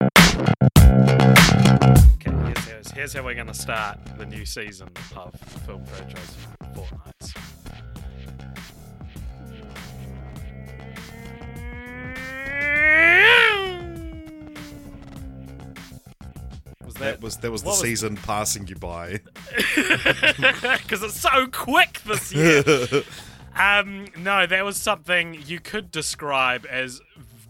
Okay, here's, here's, here's how we're going to start the new season of Film Franchise Fortnights. Was That was that was the what season passing you by. because it's so quick this year. um, no, that was something you could describe as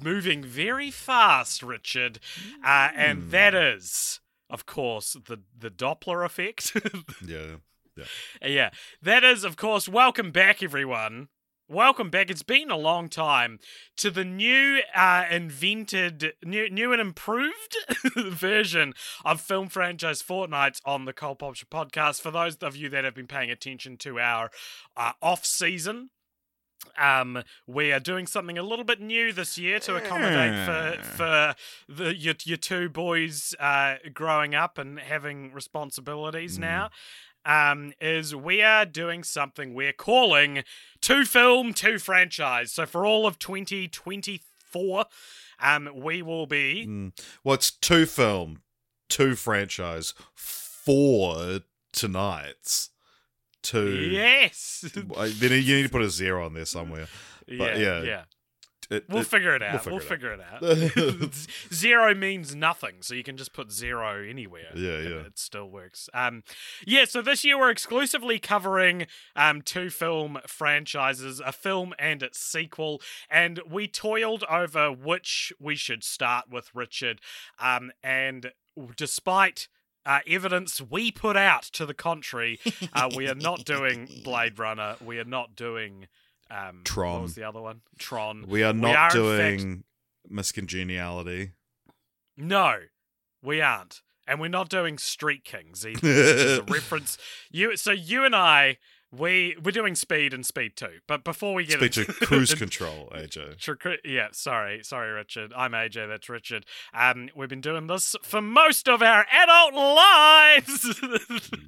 moving very fast, Richard, uh, and that is, of course, the the Doppler effect. yeah. Yeah. yeah, that is, of course, welcome back, everyone. Welcome back. It's been a long time to the new, uh, invented, new, new and improved version of Film Franchise Fortnights on the Cult Popture podcast. For those of you that have been paying attention to our uh, off season, um, we are doing something a little bit new this year to accommodate for for the your, your two boys uh, growing up and having responsibilities now. Um, is we are doing something we're calling two film, two franchise. So for all of 2024, um, we will be Mm. Well, it's two film, two franchise, four tonight's, two. yes, Then You need to put a zero on there somewhere. yeah, yeah, yeah. It- We'll it- figure it out. we'll We'll figure figure it out. zero means nothing, so you can just put zero anywhere. Yeah, and yeah. It still works. Um, yeah. So this year we're exclusively covering um two film franchises, a film and its sequel, and we toiled over which we should start with, Richard. Um, and despite. Uh, evidence we put out to the contrary. Uh, we are not doing Blade Runner. We are not doing um, What Tron. was the other one? Tron. we are not are, in doing Miss Congeniality. No, we aren't. And we're not doing Street Kings either. which is a reference. You so you and I we we're doing Speed and Speed 2. But before we get Speech into of cruise control, AJ. Yeah, sorry, sorry, Richard. I'm AJ. That's Richard. Um, we've been doing this for most of our adult lives.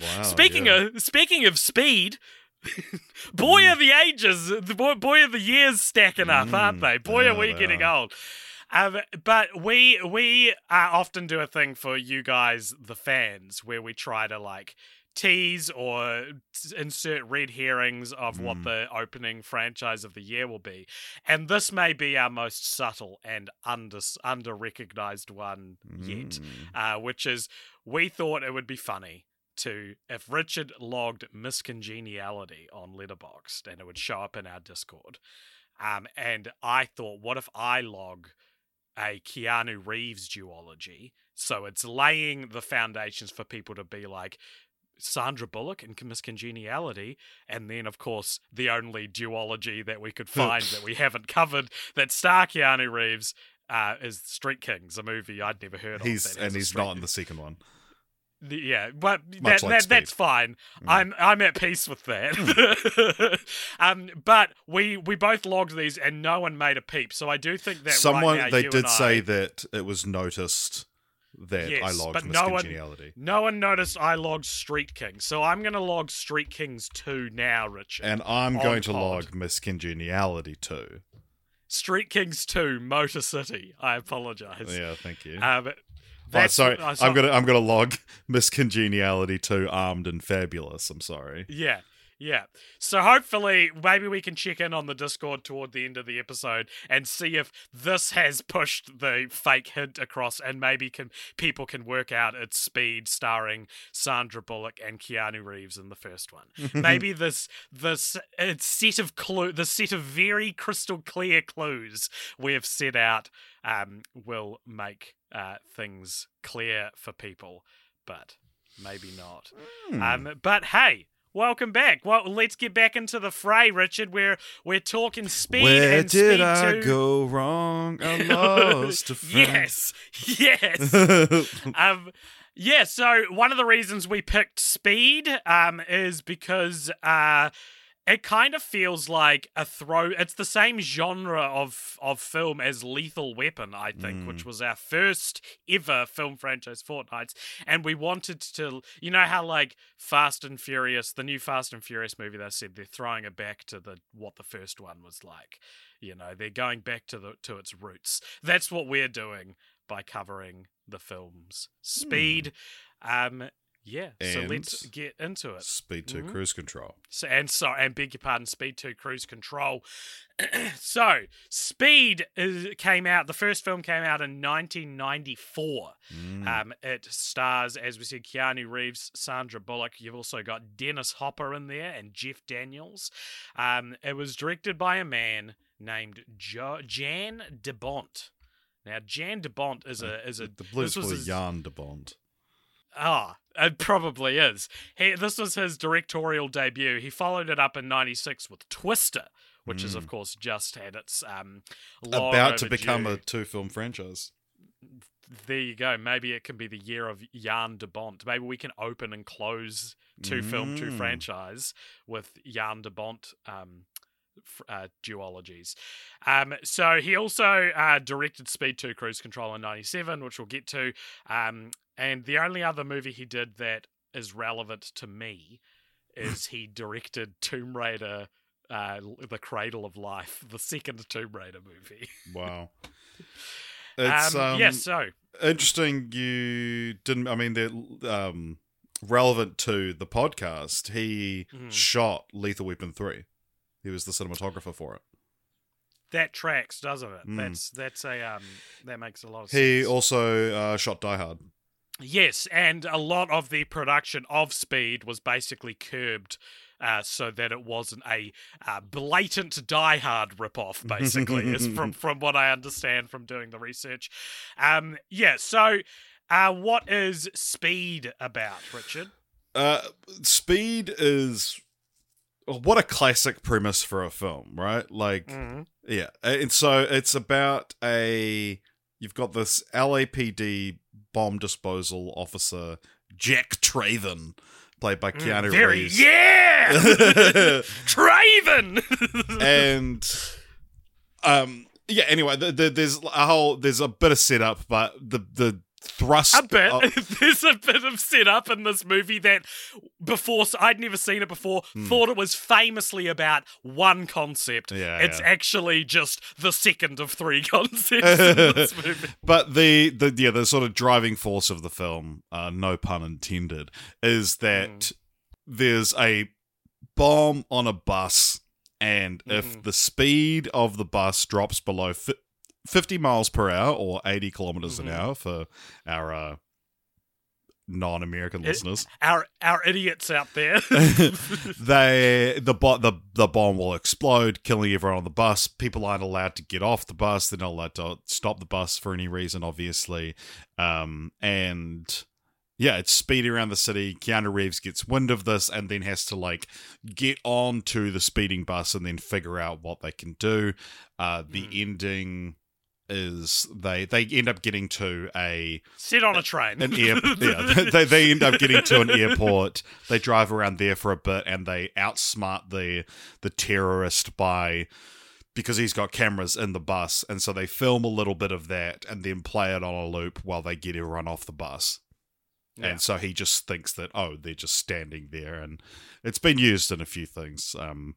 Wow, speaking yeah. of speaking of speed, boy Mm. are the ages, the boy, boy are the years stacking up, aren't Mm, they? Boy, yeah, are we getting are. old. Um, but we we uh, often do a thing for you guys, the fans, where we try to like tease or insert red herrings of what Mm. the opening franchise of the year will be, and this may be our most subtle and under under recognized one yet Mm. uh, which is we thought it would be funny to if Richard logged Miss Congeniality on Letterboxd and it would show up in our Discord. Um, and I thought, what if I log a Keanu Reeves duology? So it's laying the foundations for people to be like Sandra Bullock and Miss Congeniality, and then of course the only duology that we could find that we haven't covered that star Keanu Reeves uh, is Street Kings, a movie I'd never heard of. He's that and he's not in the second one. the- Yeah, but that, like that, that's fine. I'm I'm at peace with that. um, but we we both logged these and no one made a peep. So I do think that Someone right now, they did and say that it was noticed that I Yes, logged but no one- no one noticed I logged Street Kings. So I'm gonna log Street Kings two now, Richard. And I'm going to pod. log Miss Congeniality too. Street Kings two, Motor City. I apologize. Yeah, thank you. Um, Oh, that's sorry, I saw- I'm gonna I'm gonna log Miss Congeniality to armed and fabulous. I'm sorry. Yeah. Yeah. So hopefully, maybe we can check in on the Discord toward the end of the episode and see if this has pushed the fake hint across, and maybe can people can work out its speed, starring Sandra Bullock and Keanu Reeves in the first one. maybe this this set of clue, the set of very crystal clear clues we have set out, um, will make uh, things clear for people, but maybe not. Hmm. Um, but hey, Welcome back. Well, let's get back into the fray, Richard. We're we're talking speed Where and did speed I go wrong? I lost a friend. yes, yes. um, yeah. So one of the reasons we picked Speed um is because uh. It kind of feels like a throw. It's the same genre of of film as Lethal Weapon, I think, which was our first ever film franchise fortnights. And we wanted to, you know, how like Fast and Furious, the new Fast and Furious movie, they said they're throwing it back to the what the first one was like. You know, they're going back to the to its roots. That's what we're doing by covering the film's speed. Um, yeah. so let's get into it. Speed 2 Mhm. cruise control. So, and so, and beg your pardon, Speed 2 Cruise Control. so, Speed is, came out, the first film came out in 1994. Mm. Um, it stars, as we said, Keanu Reeves, Sandra Bullock. You've also got Dennis Hopper in there and Jeff Daniels. Um, it was directed by a man named jo- Jan de Bont. Now, Jan de Bont is a is a the blues this was his- Jan de Bond. Ah, it probably is. He, this was his directorial debut. He followed it up in '96 with Twister, which is, of course, just had its um, About to become a two film franchise. There you go. Maybe it can be the year of Jan de Bont. Maybe we can open and close two film, two Mm. franchise with Jan de Bont um, uh, duologies. Um, so he also uh, directed Speed 2 Cruise Control in 97, which we'll get to. Um, and the only other movie he did that is relevant to me is he directed Tomb Raider. Uh, the Cradle of Life, the second Tomb Raider movie. Wow. It's um, um, yeah, so interesting you didn't i mean they're um relevant to the podcast he Mhm. shot lethal weapon 3 he was the cinematographer for it That tracks, doesn't it? Mm. That's that's a um that makes a lot of sense. he also uh, shot die hard yes, and a lot of the production of Speed was basically curbed. Uh, so that it wasn't a uh, blatant Die Hard ripoff, basically, is from from what I understand from doing the research. Um, yeah. So, uh, what is Speed about, Richard? uh speed is what a classic premise for a film right like Mm. Yeah, and so it's about a you've got this LAPD bomb disposal officer Jack Traven, played by Keanu Mm, Very Reeves, yeah, Craven. and um yeah. Anyway, the, the, there's a whole there's a bit of setup, but the the thrust A bit. There's a bit of setup in this movie that before I'd never seen it before. Thought it was famously about one concept. Hmm. Yeah, it's yeah. actually just the second of three concepts in this movie. But the, the yeah the sort of driving force of the film, uh, no pun intended, is that there's a bomb on a bus, and if the speed of the bus drops below 50 miles per hour or 80 kilometers Mhm. an hour for our uh, non-American It- listeners, Our our idiots out there. they the bo- the the bomb will explode, killing everyone on the bus. People aren't allowed to get off the bus. They're not allowed to stop the bus for any reason, obviously. Um, and yeah, it's speeding around the city. Keanu Reeves gets wind of this and then has to like get on to the speeding bus and then figure out what they can do. Uh, the Hmm. ending is they they end up getting to a Sit on a train. an air, yeah, they, they end up getting to an airport. They drive around there for a bit, and they outsmart the the terrorist by because he's got cameras in the bus, and so they film a little bit of that and then play it on a loop while they get everyone off the bus. Yeah. And so he just thinks that oh, they're just standing there, and it's been used in a few things. Um,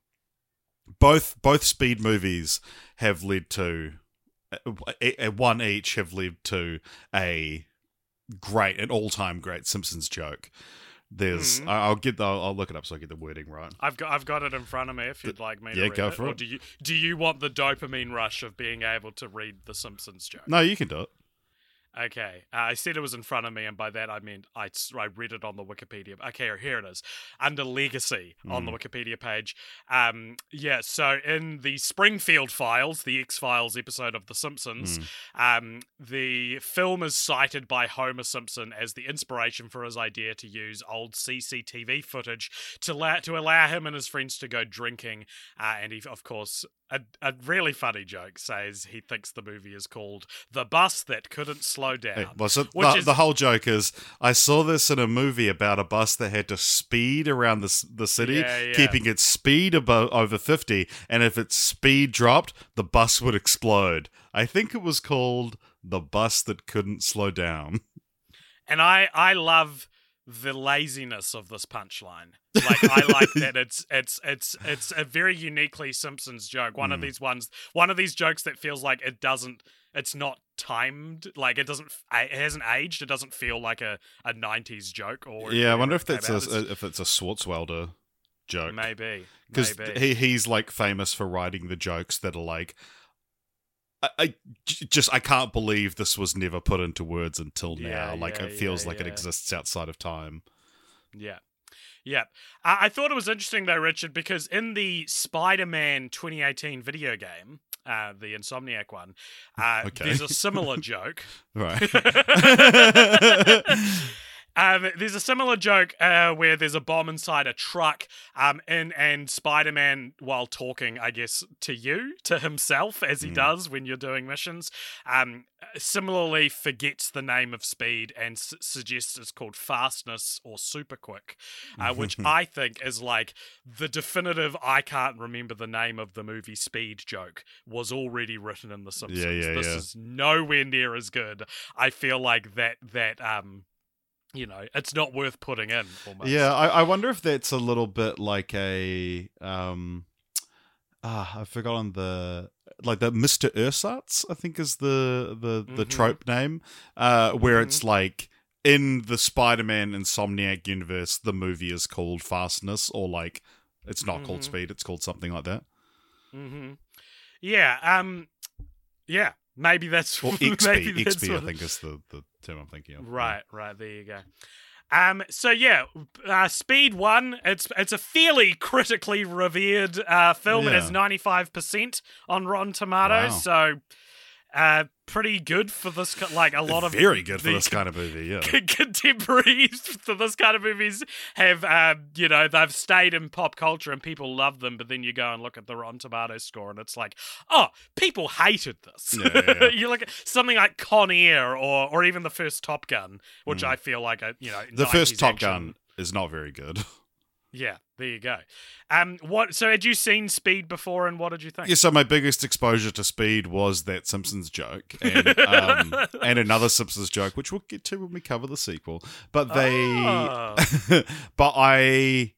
both both speed movies have led to one each have led to a great, an all-time great Simpsons joke. There's. Hmm. I- I'll get the, I'll look it up so I get the wording right. I've got I've got it in front of me if you'd like me to Yeah, read go it. for or it. do you do you want the dopamine rush of being able to read the Simpsons joke? No, you can do it. Okay, uh, I said it was in front of me, and by that I meant I read it on the Wikipedia. Okay, here it is, under legacy on the Mm. Wikipedia page. Um, yeah, so in the Springfield Files, the X Files episode of The Simpsons, Mm. um, the film is cited by Homer Simpson as the inspiration for his idea to use old CCTV footage to allow, to allow him and his friends to go drinking. Uh, and he, of course, a, a really funny joke says he thinks the movie is called The Bus That Couldn't Slow Down. It was it, Which the, is- the whole joke is I saw this in a movie about a bus that had to speed around the the city, Yeah, yeah. keeping its speed above over fifty, and if its speed dropped, the bus would explode. I think it was called the bus that couldn't slow down. And I, I love the laziness of this punchline. Like I like that it's it's it's it's a very uniquely Simpsons joke. One of Mm. these ones, one of these jokes that feels like it doesn't it's not timed, like it doesn't it hasn't aged. It doesn't feel like a, a 90s joke or yeah, I wonder if that's a. It's- if it's a Swartzwelder joke. maybe because he he's like famous for writing the jokes that are like I just I can't believe this was never put into words until Yeah, now. Like yeah, it feels yeah, like it exists outside of time. Yeah. Yeah. I, I thought it was interesting, though, Richard, because in the Spider Man 2018 video game, uh, the Insomniac one, uh, Okay. there's a similar joke. Right. Um, there's a similar joke uh, where there's a bomb inside a truck, um, and and Spider-Man, while talking, I guess to you, to himself, as he Mm. does when you're doing missions, um, similarly forgets the name of speed and s- suggests it's called fastness or super quick, uh, which I think is like the definitive. I can't remember the name of the movie Speed joke was already written in The Simpsons. yeah, this yeah. is nowhere near as good. I feel like that that um you know, it's not worth putting in. Almost. yeah, I, I wonder if that's a little bit like a um ah, I've forgotten the like the Mr. Ersatz, I think is the the the Mhm. trope name. Uh where Mhm. it's like in the Spider-Man Insomniac universe, the movie is called Fastness or like it's not called Mhm. Speed, it's called something like that. hmm Yeah. Um. Yeah. Maybe that's Or maybe Expy, that's Expy I think is the, the term I'm thinking of. Right. Right. There you go. Um. So yeah, uh, Speed One. It's it's a fairly critically revered uh, film. It has ninety five percent on Rotten Tomatoes. Wow. So, uh, pretty good for this. Like a lot of very good for this kind of movie, yeah. contemporaries for this kind of movies have, um, you know, they've stayed in pop culture and people love them, but then you go and look at the Rotten Tomato score and it's like, oh, people hated this. Yeah, yeah, yeah. you look at something like Con Air or or even the first Top Gun, which Mm. I feel like a you know The first Top action- Gun is not very good. Yeah, there you go. Um, what? So had you seen Speed before, and what did you think? Yeah, so my biggest exposure to speed was that Simpsons joke and um, and another Simpsons joke, which we'll get to when we cover the sequel. But they, Ah. but I,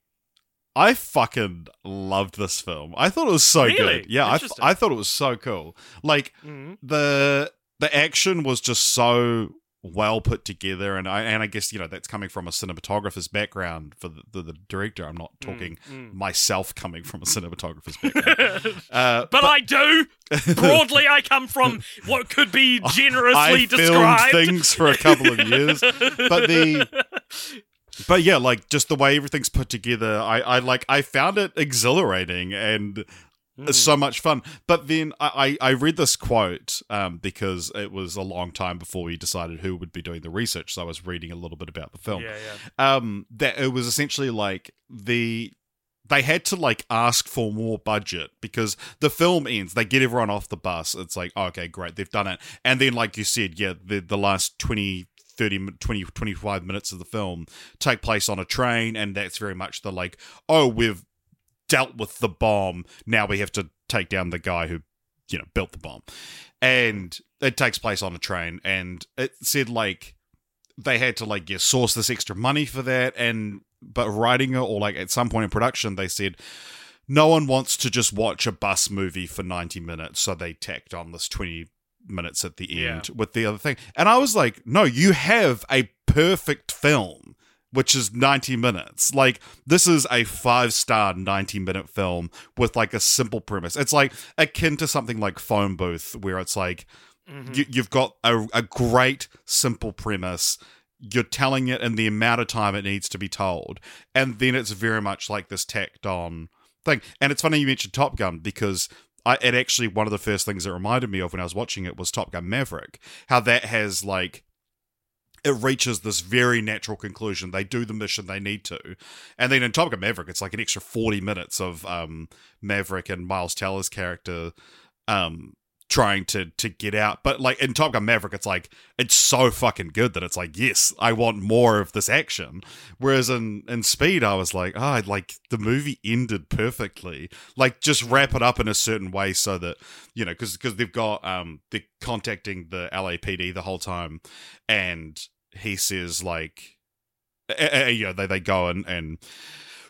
I fucking loved this film. I thought it was so Really? good. Yeah, I. I thought it was so cool. Like Mhm. the the action was just so well put together and I and I guess you know that's coming from a cinematographer's background for the, the, the director. I'm not talking Mm, myself coming from a cinematographer's background. mm. Uh, but I do. Broadly, I come from what could be generously I described. filmed things for a couple of years, but the but yeah, like just the way everything's put together, I I like I found it exhilarating and Mm. it's so much fun. But then I I I read this quote um because it was a long time before we decided who would be doing the research, so I was reading a little bit about the film. Yeah, yeah. Um, that it was essentially like the they had to like ask for more budget because the film ends they get everyone off the bus it's like oh, okay great they've done it and then like you said yeah the, the last 20 30 20 25 minutes of the film take place on a train and that's very much the like oh we've dealt with the bomb now we have to take down the guy who you know built the bomb. And it takes place on a train and it said like they had to like yeah, source this extra money for that and but writing it or like at some point in production they said no one wants to just watch a bus movie for 90 minutes so they tacked on this 20 minutes at the Yeah. end with the other thing. And i was like no you have a perfect film which is 90 minutes. Like this is a five star 90 minute film with like a simple premise. It's like akin to something like phone booth where it's like Mhm. you, you've got a, a great simple premise. You're telling it in the amount of time it needs to be told. And then it's very much like this tacked on thing. And it's funny you mentioned top gun because I, it actually one of the first things it reminded me of when i was watching it was top gun maverick. How that has like it reaches this very natural conclusion. They do the mission they need to, and then in Top Gun Maverick, it's like an extra forty minutes of um, Maverick and Miles Teller's character um, trying to to get out. But like in Top Gun Maverick, it's like it's so fucking good that it's like yes, I want more of this action. Whereas in in Speed, I was like, oh, like the movie ended perfectly. Like just wrap it up in a certain way so that you know because because they've got um they're contacting the LAPD the whole time, and he says like uh, you know they, they go and, and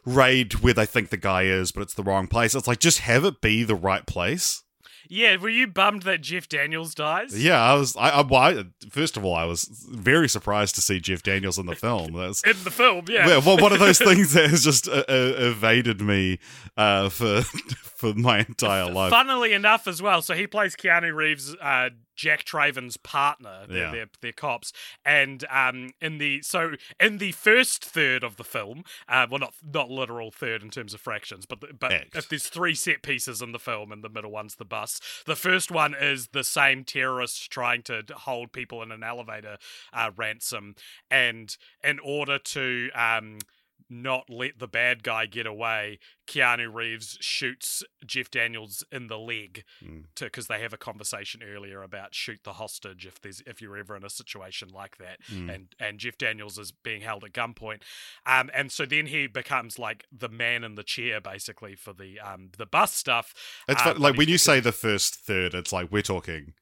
raid where they think the guy is but it's the wrong place it's like just have it be the right place Yeah, were you bummed that Jeff Daniels dies? yeah i was i, I, well, I first of all i was very surprised to see jeff daniels in the film that's In the film, yeah. yeah, well, one of those things that has just uh, uh, evaded me uh, for for my entire life. Funnily enough, as well, so he plays Keanu Reeves, uh, Jack Traven's partner. They're, Yeah. they're, they're cops, and um, in the so in the first third of the film, uh, well, not not literal third in terms of fractions, but the, but Act. if there's three set pieces in the film, and the middle one's the bus. The first one is the same terrorists trying to hold people in an elevator uh, ransom, and in order to um, not let the bad guy get away, Keanu Reeves shoots Jeff Daniels in the leg Mm. to because they have a conversation earlier about shoot the hostage if there's if you're ever in a situation like that, Mm. and and Jeff Daniels is being held at gunpoint, um, and so then he becomes like the man in the chair basically for the um the bus stuff. It's fun, like when you say the first third, it's like we're talking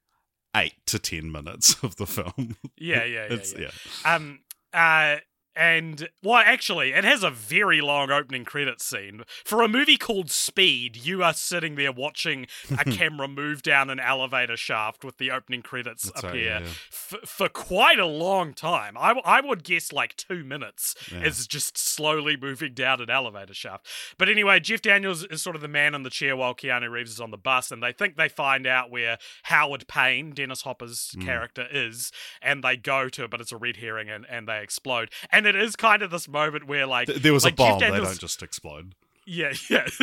eight to ten minutes of the film. yeah yeah yeah, it's yeah. yeah. Um, uh, and well, actually, it has a very long opening credits scene for a movie called Speed. You are sitting there watching a camera move down an elevator shaft with the opening credits That's right, appear yeah, yeah. f- for quite a long time. I, I would guess like two minutes Yeah. is just slowly moving down an elevator shaft. But anyway, Jeff Daniels is sort of the man in the chair while Keanu Reeves is on the bus, and they think they find out where Howard Payne, Dennis Hopper's Mm. character, is, and they go to it, but it's a red herring, and, and they explode. And it is kind of this moment where like Th- there was like a bomb. They don't just explode. yeah, yeah.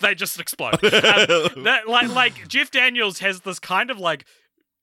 they just explode. Um, that, like, like Jeff Daniels has this kind of like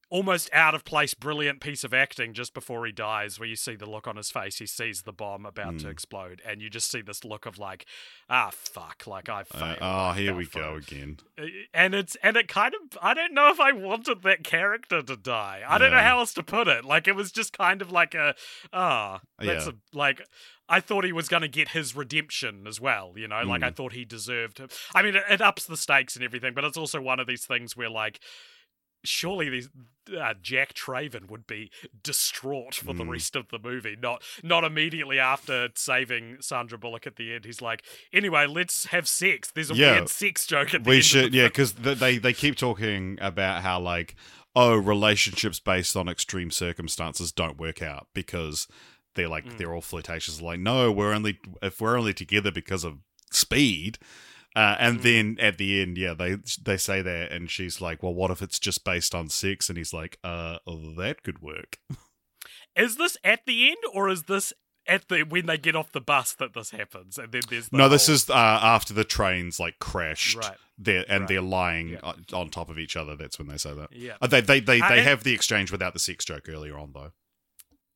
almost out of place, brilliant piece of acting just before he dies, where you see the look on his face. He sees the bomb about to Mm. explode, and you just see this look of like, ah, fuck, like I Uh, failed. oh, here we go it." again. Uh, And it's and it kind of I don't know if I wanted that character to die. I don't know how else to put it. Like it was just kind of like a ah, that's Yeah. a like I thought he was going to get his redemption as well, you know? Like I Mm. thought he deserved it. I mean it, it ups the stakes and everything, but it's also one of these things where like surely these uh, Jack Traven would be distraught for the Mm. rest of the movie, not not immediately after saving Sandra Bullock at the end. He's like, anyway, let's have sex. There's a Yeah. weird sex joke at the We end. should, yeah, because they they keep talking about how like oh relationships based on extreme circumstances don't work out because they're like Mm. they're all flirtatious. Like no, we're only if we're only together because of speed. Uh, and Mm. then at the end, yeah, they they say that, and she's like, "Well, what if it's just based on sex?" And he's like, "Uh, oh, that could work." Is this at the end, or is this at the when they get off the bus that this happens, and then there's the no, this is uh, after the trains like crashed, right. They're, and Right. they're lying Yeah. on, top of each other. That's when they say that. Yeah. Uh, they they they, Uh, they have the exchange without the sex joke earlier on, though.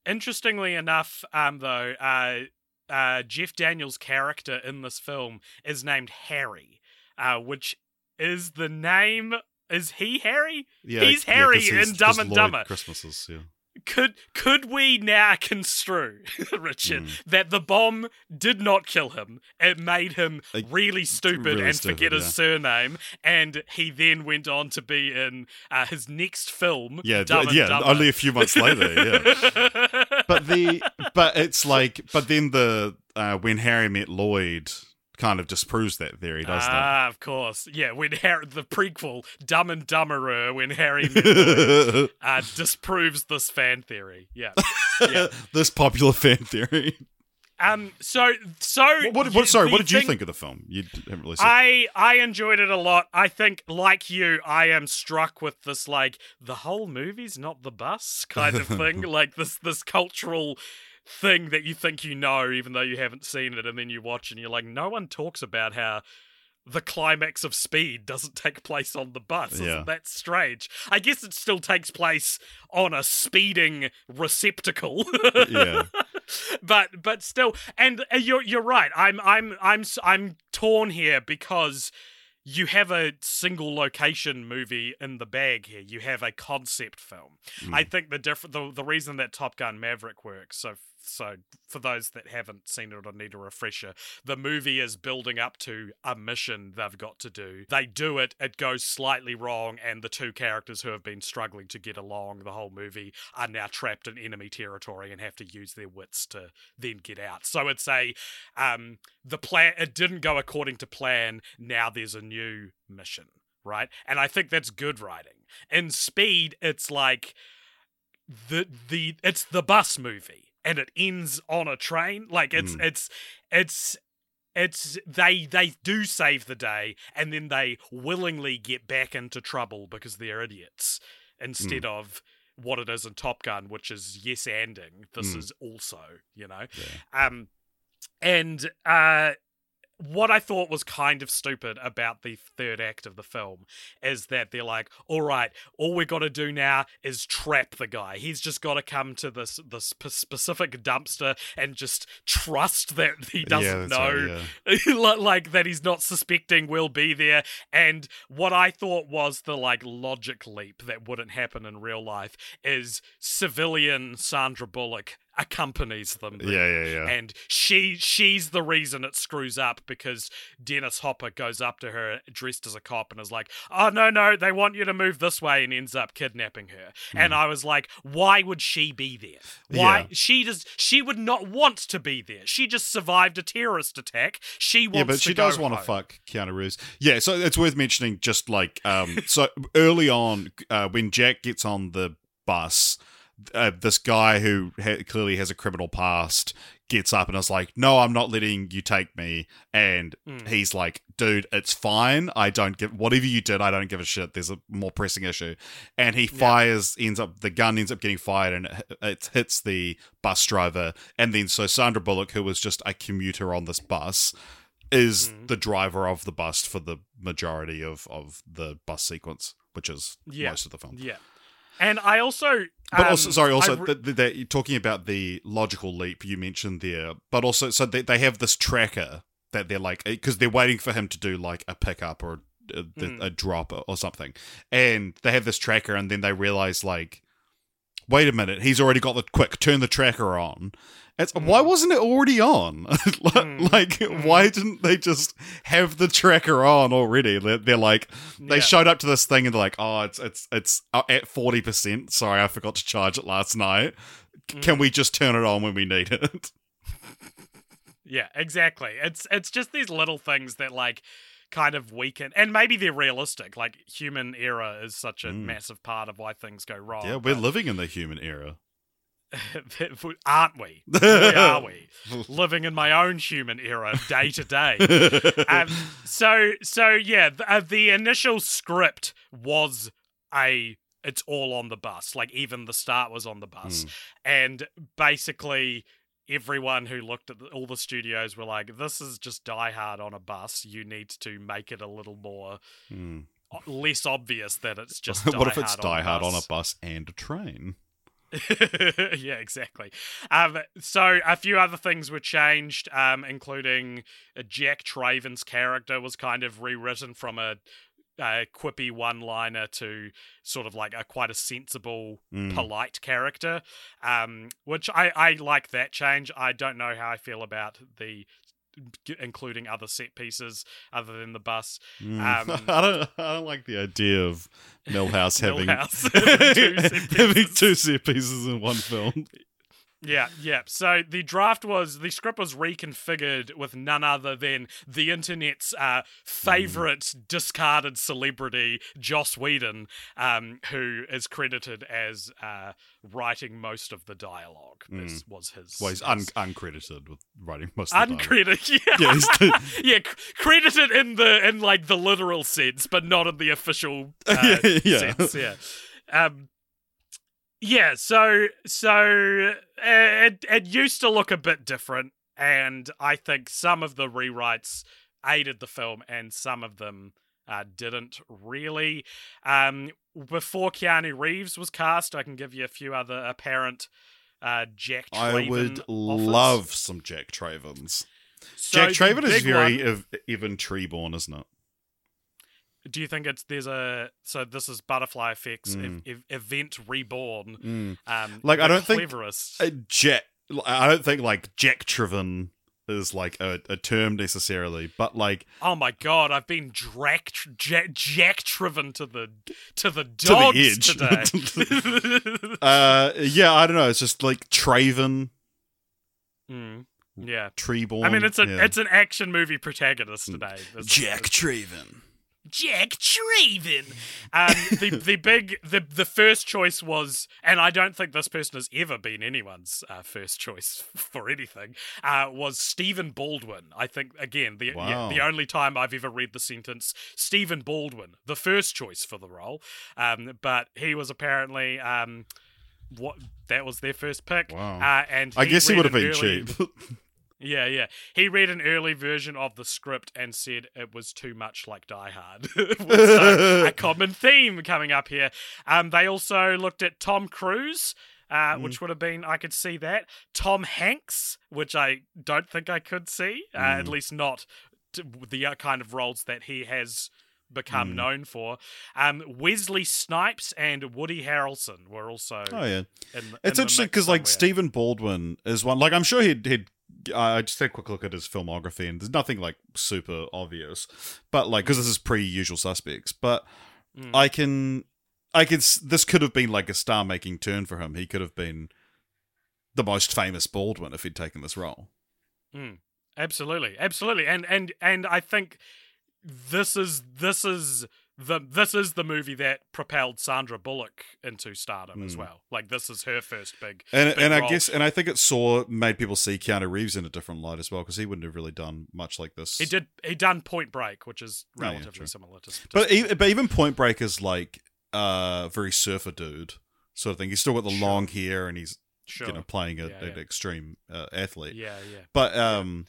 Interestingly enough, um, though, uh, uh, Jeff Daniels' character in this film is named Harry, uh, which is the name. Is he Harry? Yeah, He's Harry he's- in Dumb and Dumber. Christmases, yeah. Could could we now construe, Richard, Mm. that the bomb did not kill him? It made him really stupid really and stupid, forget his surname, and he then went on to be in uh, his next film. Yeah, Dumb yeah. Dumber. Only a few months later, yeah. But the but it's like but then the uh, when Harry met Lloyd kind of disproves that theory, doesn't ah, of course. Yeah, when Harry, the prequel, Dumb and Dumberer, when Harry it? uh, disproves this fan theory. Yeah. Yeah. this popular fan theory. Um. So so. What, what, what, sorry, what did you think of the film? You haven't really said. I I enjoyed it a lot. I think, like you, I am struck with this like the whole movie's not the bus kind of thing. like this this cultural thing that you think you know, even though you haven't seen it, and then you watch and you're like, no one talks about how the climax of Speed doesn't take place on the bus. Yeah. Isn't that strange? I guess it still takes place on a speeding receptacle. yeah. but but still and uh, you're you're right i'm i'm i'm i'm torn here because you have a single location movie in the bag here you have a concept film i think the diff- the, the reason that top gun maverick works so so for those that haven't seen it or need a refresher the movie is building up to a mission they've got to do. They do it it goes slightly wrong and the two characters who have been struggling to get along the whole movie are now trapped in enemy territory and have to use their wits to then get out. So it's a um the plan it didn't go according to plan now there's a new mission right? And i think that's good writing. In speed it's like the the it's the bus movie and it ends on a train like it's Mm. it's it's it's they they do save the day and then they willingly get back into trouble because they're idiots instead of what it is in Top Gun, which is yes anding. This Mm. is also, you know. Yeah. Um and uh what I thought was kind of stupid about the third act of the film is that they're like, all right, all we got to do now is trap the guy. He's just got to come to this this specific dumpster and just trust that he doesn't that's know right, yeah. Like that he's not suspecting we'll be there and what i thought was the like logic leap that wouldn't happen in real life is civilian sandra bullock accompanies them there. Yeah, yeah, yeah. and she she's the reason it screws up because dennis hopper goes up to her dressed as a cop and is like oh no no they want you to move this way and ends up kidnapping her and i was like why would she be there why Yeah. she does she would not want to be there she just survived a terrorist attack she wants yeah, but she does want to fuck Keanu Reeves. Yeah, so it's worth mentioning. Just like um, so early on, uh, when Jack gets on the bus, uh, this guy who ha- clearly has a criminal past gets up and is like, "No, I'm not letting you take me." And Mm. he's like, "Dude, it's fine. I don't give whatever you did. I don't give a shit. There's a more pressing issue." And he fires, ends up the gun ends up getting fired, and it, it hits the bus driver. And then so Sandra Bullock, who was just a commuter on this bus, is Mm. the driver of the bus for the majority of of the bus sequence, which is Yeah. most of the film. yeah and i also But um, also, sorry, also re- th th- that you're talking about the logical leap you mentioned there, but also, so they, they have this tracker that they're like, because they're waiting for him to do like a pickup or a, a, Mm. a drop or, or something, and they have this tracker, and then they realize like, wait a minute, he's already got the quick turn the tracker on. It's, Why wasn't it already on? like, Mm. Mm. why didn't they just have the tracker on already? They're, they're like, they Yeah. showed up to this thing and they're like, "Oh, it's it's it's uh, at forty percent. Sorry, I forgot to charge it last night. Mm. Can we just turn it on when we need it?" Yeah, exactly. It's it's just these little things that like kind of weaken and maybe they're realistic. Like human error is such a Mm. massive part of why things go wrong. yeah, we're living in the human era. aren't we? Boy, are we? Living in my own human era day to day. um, so so yeah, the, uh, the initial script was a it's all on the bus. Like even the start was on the bus, and basically everyone who looked at the, all the studios were like, "This is just Die Hard on a bus. You need to make it a little more o- less obvious that it's just what if it's Die on Hard on a bus. and a train? yeah, exactly. Um, so a few other things were changed, um, including Jack Traven's character was kind of rewritten from a, a quippy one-liner to sort of like a quite a sensible, Mm. polite character, um, which I I like that change. I don't know how I feel about the including other set pieces other than the bus. Mm. Um, I don't. I don't like the idea of Milhouse having Milhouse having two set having two set pieces in one film. Yeah, yeah. So the draft was the script was reconfigured with none other than the internet's uh, favorite Mm. discarded celebrity, Joss Whedon, um, who is credited as uh, writing most of the dialogue. This was his. Mm. Well, he's un- uncredited with writing most of the dialogue. uncredited. Yeah, Yeah, yeah, c- credited in the in like the literal sense, but not in the official uh, Yeah. sense. Yeah. Um, yeah. So so uh, it it used to look a bit different, and I think some of the rewrites aided the film, and some of them. Uh, didn't really. Um, before Keanu Reeves was cast, I can give you a few other apparent uh, Jack. I would offers. love some Jack Travens. So Jack Traven is very one- ev- Evan Treborn, isn't it? Do you think it's there's a so this is Butterfly Effects Mm. ev- ev- Event Reborn? Um, Like, I don't think- cleverest. Uh, Jack. I don't think like Jack Traven is like a, a term necessarily, but like oh my god, I've been jack, jack driven to the to the to the edge. today. uh, yeah, I don't know. It's just like Traven, Mm, yeah, Treborn. I mean it's a yeah. it's an action movie protagonist today. Jack Traven. Jack Traven. Um, the the big the the first choice was, and I don't think this person has ever been anyone's uh, first choice for anything. Uh, was Stephen Baldwin. I think again the yeah, the only time I've ever read the sentence Stephen Baldwin, the first choice for the role. Um, but he was apparently um. What that was their first pick, Wow. uh, and I guess he would have been early- cheap. yeah, yeah. He read an early version of the script and said it was too much like Die Hard. so, a common theme coming up here. Um, they also looked at Tom Cruise. Uh, Mm. Which would have been, I could see that. Tom Hanks, which I don't think I could see, uh, at Mm. least not the uh, kind of roles that he has become Mm. known for. Um, Wesley Snipes and Woody Harrelson were also. oh yeah, in, it's in interesting because like. Stephen Baldwin is one. Like I'm sure he'd he'd. I just had a quick look at his filmography, and there's nothing like super obvious, but like because this is pre-usual suspects. But Mm. I can, I can. This could have been like a star-making turn for him. He could have been the most famous Baldwin if he'd taken this role. Mm, absolutely, absolutely, and and and I think this is this is the this is the movie that propelled Sandra Bullock into stardom as Mm. well. Like this is her first big. And big and I guess and I think it saw made people see Keanu Reeves in a different light as well because he wouldn't have really done much like this. he did he done Point Break, which is Oh, yeah, relatively similar to. to But even, but even Point Break is like uh very surfer dude sort of thing. He's still got the Sure. long hair and he's sure, you know playing a, Yeah, an extreme uh, athlete. yeah, yeah. But um,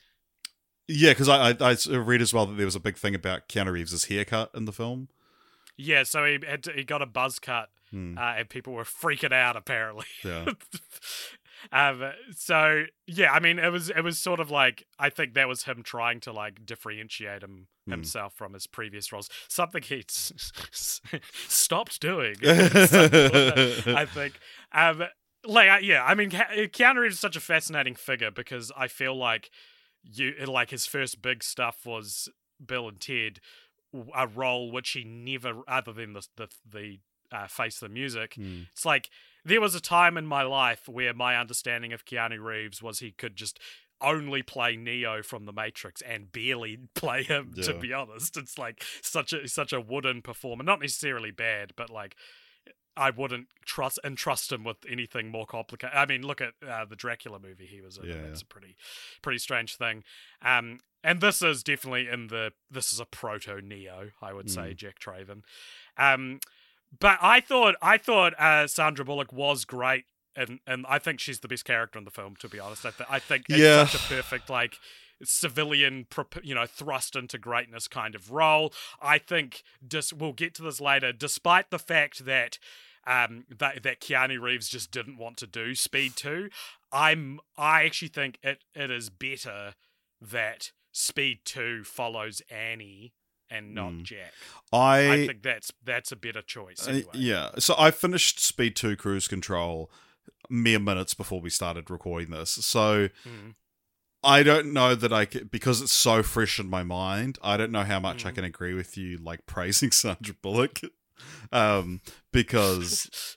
yeah, because I I read as well that there was a big thing about Keanu Reeves' haircut in the film. Yeah, so he had to, he got a buzz cut, Hmm, uh, and people were freaking out. Apparently, yeah, um, so yeah, I mean, it was it was sort of like I think that was him trying to like differentiate him Hmm. himself from his previous roles. Something he stopped doing. I think. Um, like, yeah, I mean, Keanu Reeves is such a fascinating figure because I feel like you like his first big stuff was Bill and Ted, a role which he never, other than the the the uh, face the music. Hmm. It's like there was a time in my life where my understanding of Keanu Reeves was he could just only play Neo from the Matrix and barely play him. To be honest, it's like such a such a wooden performer, not necessarily bad, but like. I wouldn't trust entrust him with anything more complicated. I mean, look at uh, the Dracula movie he was in. Yeah, That's yeah. a pretty, pretty strange thing. Um, and this is definitely in the. This is a proto Neo, I would say, Jack Traven. Um, but I thought I thought uh, Sandra Bullock was great, and and I think she's the best character in the film. To be honest, I, th- I think it's Yeah. such a perfect like civilian, you know, thrust into greatness kind of role. I think dis- we'll get to this later. Despite the fact that um that that Keanu Reeves just didn't want to do Speed Two, I'm I actually think it it is better that Speed Two follows Annie and not Mm. Jack. I, I think that's that's a better choice. uh, Anyway. yeah. So I finished Speed Two Cruise Control mere minutes before we started recording this. So Mhm. I don't know that I can, because it's so fresh in my mind. I don't know how much I Mhm. can agree with you, like praising Sandra Bullock, um, because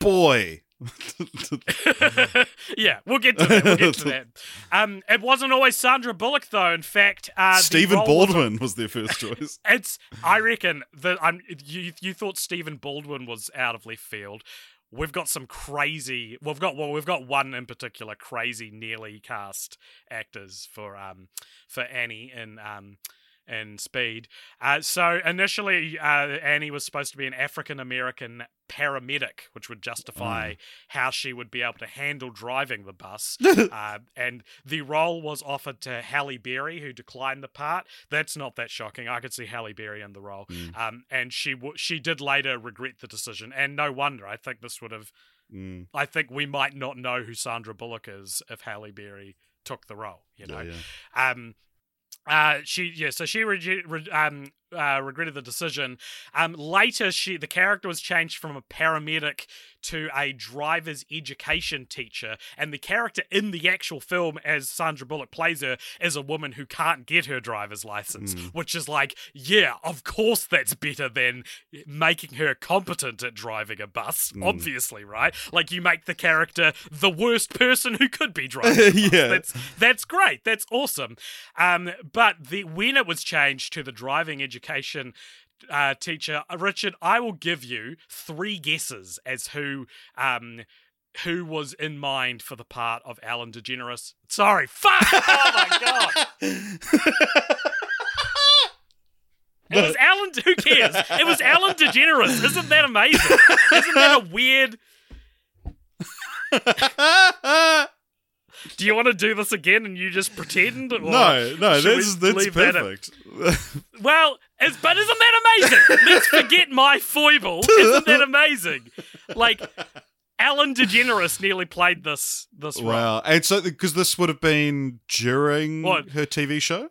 boy. yeah, we'll get to that. We'll get to that. Um, it wasn't always Sandra Bullock, though. In fact, uh, Stephen Baldwin was their first choice. It's. I reckon that I'm. You you thought Stephen Baldwin was out of left field. We've got some crazy. We've got well, we've got one in particular crazy, nearly cast actors for um for Annie in um in Speed. Uh, so initially, uh, Annie was supposed to be an African American paramedic, which would justify how she would be able to handle driving the bus. uh, and the role was offered to Halle Berry, who declined the part. That's not that shocking. I could see Halle Berry in the role. Mm. Um, and she w- she did later regret the decision, and no wonder. I think this would have. Mm, I think we might not know who Sandra Bullock is if Halle Berry took the role. You know. yeah, yeah. Um, uh, she yeah, so she re- re- um uh, regretted the decision. Um, later, she the character was changed from a paramedic to a driver's education teacher, and the character in the actual film, as Sandra Bullock plays her, is a woman who can't get her driver's license, Mm. which is like, yeah, of course that's better than making her competent at driving a bus. Mm. Obviously, right? Like you make the character the worst person who could be driving. a bus. Yeah. that's that's great. That's awesome. Um, but the when it was changed to the driving education uh, teacher, uh, Richard, I will give you three guesses as who um who was in mind for the part of Alan DeGeneres. Sorry, fuck! Oh my god! It was Alan. Who cares? It was Alan DeGeneres. Isn't that amazing? Isn't that a weird? Do you want to do this again and you just pretend? No, no, that's that's leave that perfect. Well, it's, but isn't that amazing? Let's forget my foible. Isn't that amazing? Like, Alan DeGeneres nearly played this this role. wow, and so because this would have been during What? her TV show.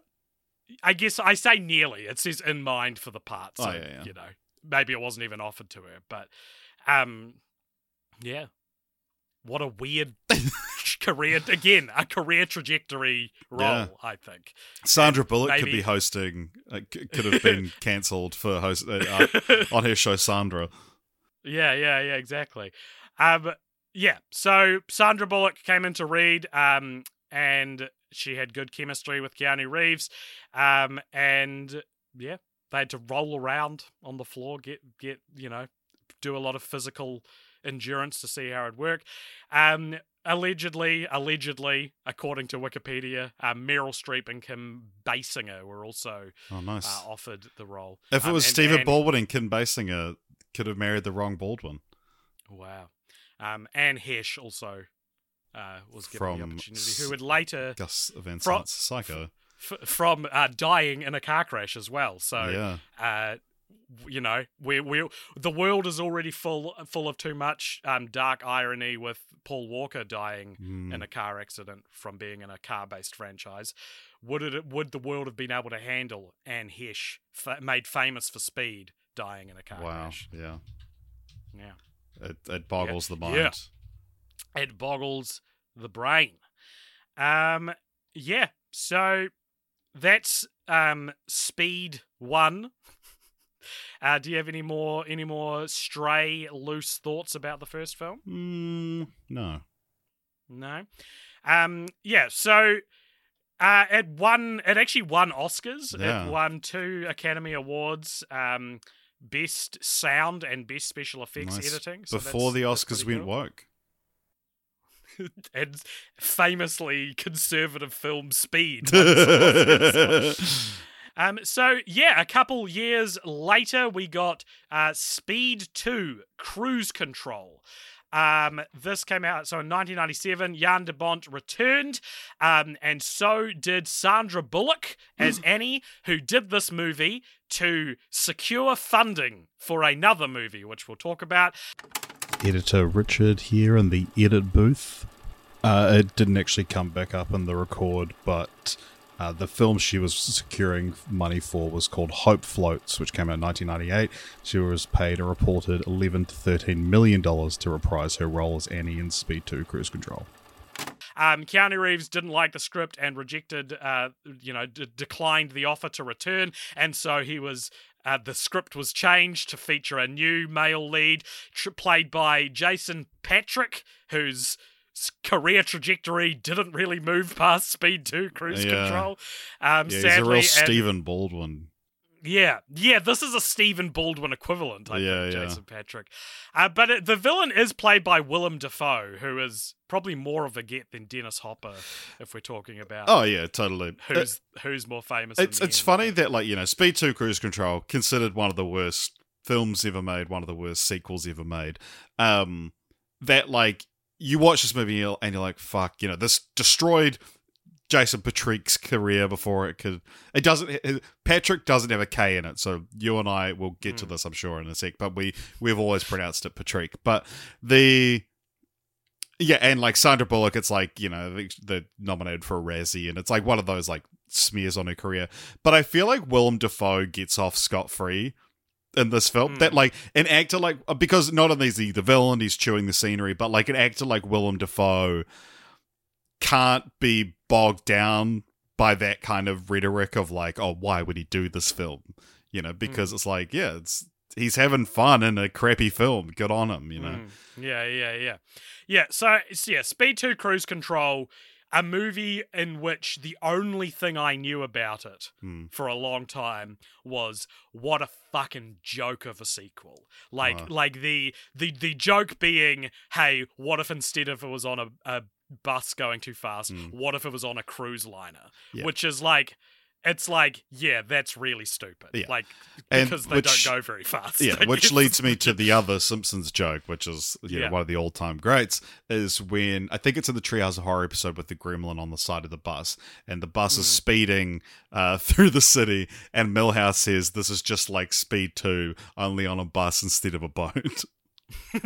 I guess I say nearly. It says in mind for the part. So, Oh, yeah, yeah. you know, maybe it wasn't even offered to her. But, um, yeah. What a weird career. Again, a career trajectory role, Yeah. I think. Sandra Bullock could be hosting. Uh, could have been cancelled for host uh, uh, on her show Sandra. Yeah, yeah, yeah, exactly. Um, yeah. So Sandra Bullock came in to read, um, and she had good chemistry with Keanu Reeves, um, and yeah, they had to roll around on the floor, get get you know, do a lot of physical endurance to see how it'd work. Um, allegedly, allegedly, according to Wikipedia, uh, Meryl Streep and Kim Basinger were also Oh, nice. uh, offered the role. if it Um, was and- Stephen and- Baldwin and Kim Basinger, could have married the wrong Baldwin. Wow. Um, Anne Heche also uh, was given the From opportunity, who would later, Gus Van Psycho. f- from uh, dying in a car crash as well. So, yeah. You know, we we the world is already full full of too much um, dark irony with Paul Walker dying Mm. in a car accident from being in a car based franchise. Would it would the world have been able to handle Anne Heche, fa- made famous for speed, dying in a car Wow. crash? Yeah. Yeah. It, it boggles the mind. Yeah. it boggles the brain. Um, yeah. So that's um speed one. Uh, do you have any more any more stray loose thoughts about the first film? Mm, no. No. Um, yeah. So. Uh, it won. It actually won Oscars. Yeah. It won two Academy Awards. Um, best sound and best special effects Nice. editing. So Before the Oscars went cool. woke. and famously conservative film Speed. um, so yeah, a couple years later, we got uh, Speed Two: Cruise Control. Um, this came out so in 1997. Jan de Bont returned, um, and so did Sandra Bullock as Annie, who did this movie to secure funding for another movie, which we'll talk about. Editor Richard here in the edit booth. Uh, it didn't actually come back up in the record, but uh, the film she was securing money for was called Hope Floats, which came out in 1998. She was paid a reported 11 to 13 million dollars to reprise her role as Annie in Speed 2 Cruise Control. Um, Keanu Reeves didn't like the script and rejected, uh, you know, d- declined the offer to return, and so he was Uh, the script was changed to feature a new male lead, tr- played by Jason Patric, whose s- career trajectory didn't really move past Speed 2 Cruise Yeah. Control. Um, Yeah, he's a real and- Stephen Baldwin. yeah, yeah, this is a Stephen Baldwin equivalent, I Yeah, think, yeah. Jason Patric. Uh, but it, the villain is played by Willem Dafoe, who is probably more of a get than Dennis Hopper, if we're talking about Oh yeah, totally. who's who's more famous. it's it's end. funny that like you know Speed Two Cruise Control considered one of the worst films ever made, one of the worst sequels ever made. Um, that like you watch this movie and you're, like, fuck, you know, this destroyed Jason Patric's career before it could. It doesn't. Patrick doesn't have a K in it, so you and I will get to Mm. this, I'm sure, in a sec. But we we've always pronounced it Patrick. But the yeah, and like Sandra Bullock, it's like you know they- they're nominated for a Razzie, and it's like one of those like smears on her career. But I feel like Willem Dafoe gets off scot free in this film. Mm. That like an actor like because not only is he the villain, he's chewing the scenery, but like an actor like Willem Dafoe can't be bogged down by that kind of rhetoric of like, oh, why would he do this film? You know, because it's like, yeah, it's he's having fun in a crappy film. Good on him, you know. Mm. Yeah, yeah, yeah. Yeah, so, so yeah, Speed 2 Cruise Control, a movie in which the only thing I knew about it Hmm. for a long time was what a fucking joke of a sequel. Like Wow. like the the the joke being, hey, what if instead of it was on a, a bus going too fast, Mm. what if it was on a cruise liner? Yeah. Which is like it's like, yeah, that's really stupid. Yeah. Like And because they which- don't go very fast. Yeah, which leads me to the other Simpsons joke, which is you know, Yeah. one of the all time greats, is when I think it's in the Treehouse of Horror episode with the gremlin on the side of the bus, and the bus is Mhm. speeding uh, through the city, and Milhouse says this is just like Speed 2, only on a bus instead of a boat.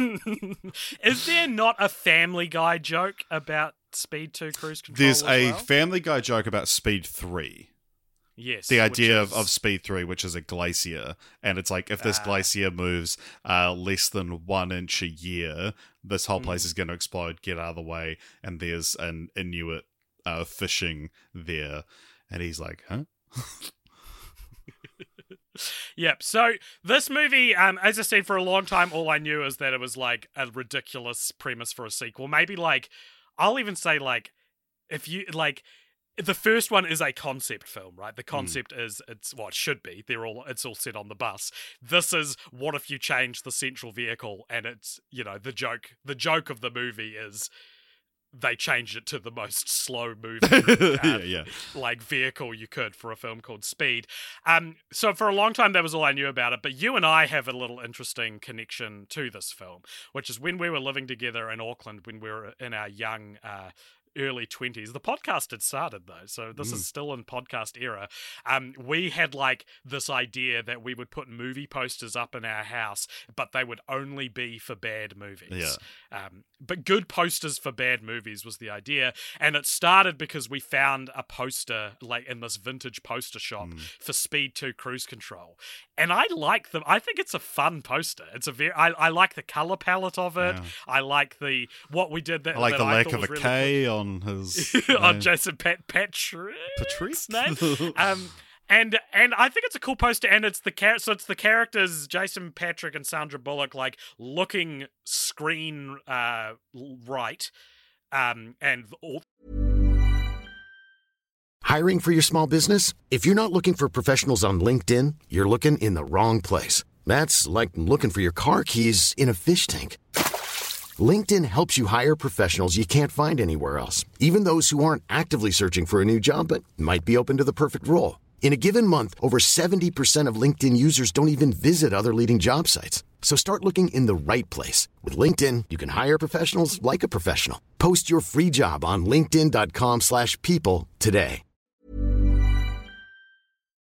Is there not a Family Guy joke about Speed 2 Cruise Control? There's a well? Family Guy joke about Speed 3. Yes, the idea of, is- of speed 3 which is a glacier and it's like if this Ah. glacier moves uh, less than one inch a year this whole place Mm. is going to explode get out of the way and there's an inuit uh, fishing there and he's like huh Yep. So this movie, um, as I said, for a long time, all I knew is that it was like a ridiculous premise for a sequel. Maybe like, I'll even say like, if you like. The first one is a concept film, right? The concept is it's what it should be. They're all it's all set on the bus. This is what if you change the central vehicle and it's you know the joke. The joke of the movie is they changed it to the most slow moving yeah uh, yeah like vehicle you could for a film called Speed. Um, so for a long time that was all I knew about it. But you and I have a little interesting connection to this film, which is when we were living together in Auckland when we were in our young. Uh, Early twenties. The podcast had started though, so this Mm. is still in podcast era. Um, we had like this idea that we would put movie posters up in our house, but they would only be for bad movies. Yeah. Um, but good posters for bad movies was the idea, and it started because we found a poster like in this vintage poster shop Mm. for Speed Two Cruise Control, and I like them. I think it's a fun poster. It's a very I, I like the color palette of it. Yeah. I like the what we did that I like that the I lack of a was K really on his on. Jason Pat Patrick Patrice name. um, and and I think it's a cool poster, and it's the char- so it's the characters Jason Patric and Sandra Bullock like looking screen uh right, um, and all Hiring for your small business? If you're not looking for professionals on LinkedIn, you're looking in the wrong place. That's like looking for your car keys in a fish tank. LinkedIn helps you hire professionals you can't find anywhere else, even those who aren't actively searching for a new job but might be open to the perfect role. In a given month, over 70% of LinkedIn users don't even visit other leading job sites. So start looking in the right place. With LinkedIn, you can hire professionals like a professional. Post your free job on linkedin.com/people slash people today.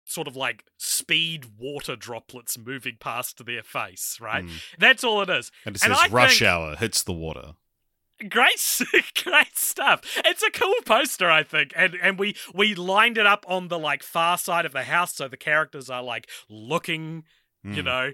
sort of like speed water droplets moving past their face, right? Mm. That's all it is. and it says I rush think- hour hits the water Great, great stuff. It's a cool poster, I think, and and we we lined it up on the like far side of the house, so the characters are like looking, you Mm. know,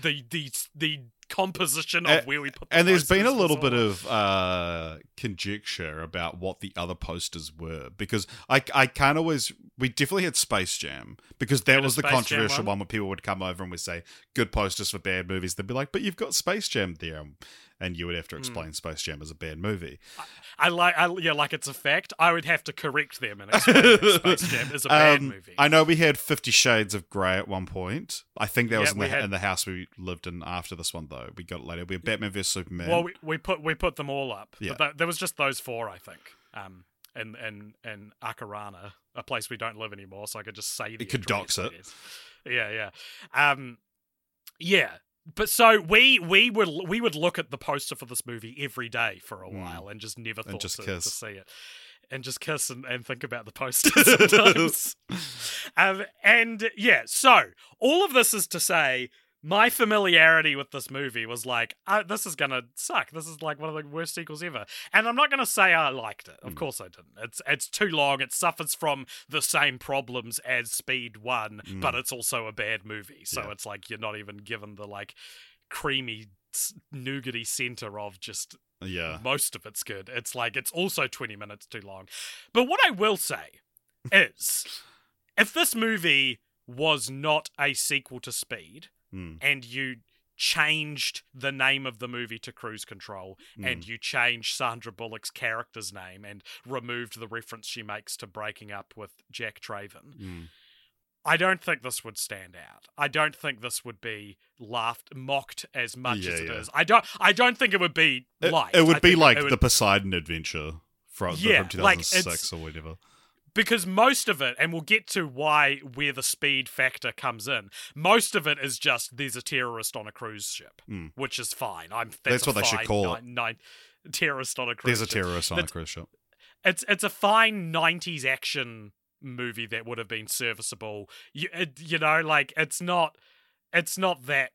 the the the composition of And- where we put. The and there's been a little bit of uh, conjecture about what the other posters were because I, I can't always. We definitely had Space Jam because that was the Space controversial one? one where people would come over and would say good posters for bad movies. They'd be like, "But you've got Space Jam there," and you would Hmm. have to explain Space Jam as a bad movie. I like, I, yeah, like it's a fact. I would have to correct them and explain Space Jam is a bad Um, movie. I know we had Fifty Shades of Grey at one point. I think that was in the, had- in the house we lived in after this one, though. We got it later. We had Batman vs Superman. well, we, we put we put them all up. Yeah. But th- there was just those four, I think. Um, in in in Akarana, a place we don't live anymore, so I could just say the could address, dox I it. Yeah, yeah, um, yeah. But so we we would we would look at the poster for this movie every day for a Mm. while and just never thought just to, to see it. And just kiss and, and think about the poster sometimes. um, and yeah, so all of this is to say my familiarity with this movie was like, uh, this is gonna suck. This is like one of the worst sequels ever. And I'm not gonna say I liked it. Of Mm. course I didn't. It's it's too long. It suffers from the same problems as Speed One, but Mm. it's also a bad movie. So Yeah. it's like you're not even given the like creamy nougaty center of just yeah. most of it's good. It's like it's also 20 minutes too long. But what I will say is if this movie was not a sequel to Speed Mm, and you changed the name of the movie to Cruise Control and mm. you changed Sandra Bullock's character's name and removed the reference she makes to breaking up with Jack Traven, Mm. I don't think this would stand out. I don't think this would be laughed mocked as much as Yeah, it is. I don't I don't think it would be It, liked. it would I be like would- the Poseidon adventure from, Yeah, from like, 2006 it's- or whatever. Because most of it, and we'll get to why where the speed factor comes in. Most of it is just there's a terrorist on a cruise ship, Mm. which is fine. I'm that's, That's what they should call nine, nine terrorist on a cruise. There's a terrorist on a cruise ship. It's it's a fine '90s action movie that would have been serviceable. You it, you know, like it's not it's not that.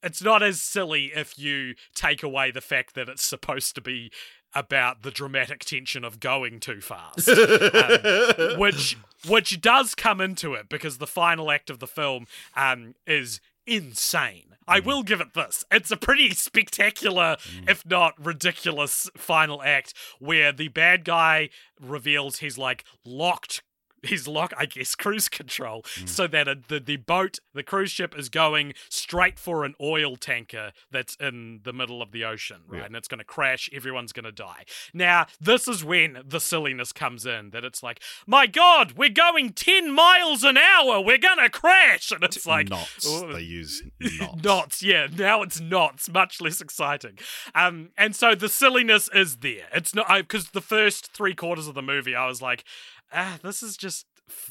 It's not as silly if you take away the fact that it's supposed to be about the dramatic tension of going too fast. um, which which does come into it because the final act of the film um, is insane. I will give it this. It's a pretty spectacular, if not ridiculous, final act where the bad guy reveals he's like locked. He's lock, I guess, cruise control, so that a, the the boat, the cruise ship, is going straight for an oil tanker that's in the middle of the ocean, right? Yeah. And it's going to crash. Everyone's going to die. Now, this is when the silliness comes in. That it's like, my God, we're going ten miles an hour. We're going to crash, and it's like knots. oh, They use knots. knots, yeah. Now it's knots, much less exciting. Um, and so the silliness is there. It's not because the first three quarters of the movie, I was like, ah, this is just.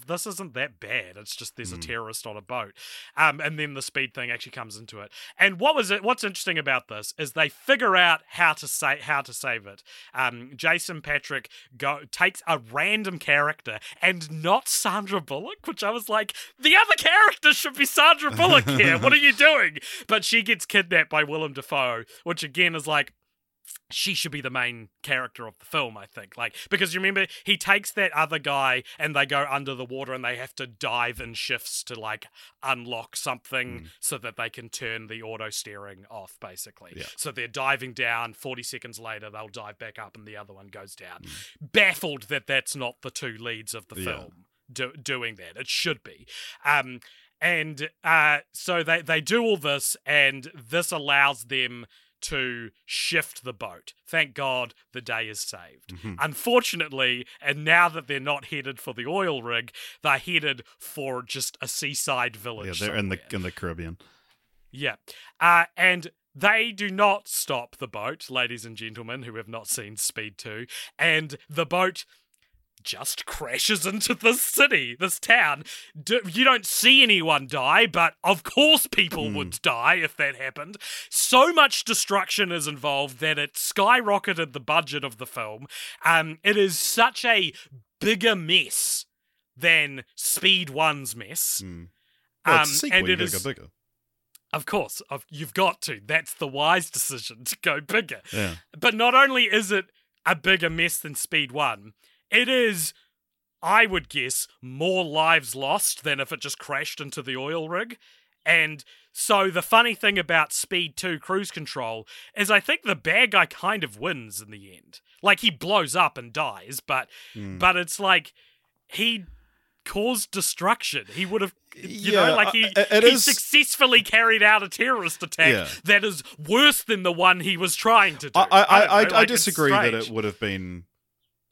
This isn't that bad. It's just there's a Mm. terrorist on a boat, um, and then the speed thing actually comes into it. And what was it? What's interesting about this is they figure out how to say how to save it. Um, Jason Patric go takes a random character and not Sandra Bullock, which I was like, the other character should be Sandra Bullock here. what are you doing? But she gets kidnapped by Willem Dafoe, which again is like she should be the main character of the film, I think. Like because you remember he takes that other guy and they go under the water and they have to dive in shifts to like unlock something Mm. so that they can turn the auto steering off basically. Yeah. So they're diving down 40 seconds later they'll dive back up and the other one goes down. Mm. Baffled that that's not the two leads of the Yeah. film do- doing that. It should be. Um and uh, so they, they do all this, and this allows them to shift the boat. Thank God the day is saved. Mhm. Unfortunately, and now that they're not headed for the oil rig, they're headed for just a seaside village. Yeah, they're in the in the Caribbean. Yeah. Uh, and they do not stop the boat, ladies and gentlemen who have not seen Speed 2. And the boat just crashes into this city, this town. D- you don't see anyone die, but of course people Hmm. would die if that happened. So much destruction is involved that it skyrocketed the budget of the film. Um, it is such a bigger mess than Speed 1's mess. Mm. Well, it's Um, and you it gotta is- bigger. of course, you've got to. That's the wise decision to go bigger. Yeah. But not only is it a bigger mess than Speed 1, it is, I would guess, more lives lost than if it just crashed into the oil rig. And so the funny thing about Speed 2 Cruise Control is I think the bad guy kind of wins in the end. Like he blows up and dies, but Mm. but it's like he caused destruction. He would have you Yeah, know, like he, I- I- it he is- successfully carried out a terrorist attack Yeah. that is worse than the one he was trying to do. I I, I, I, like, disagree that it would have been.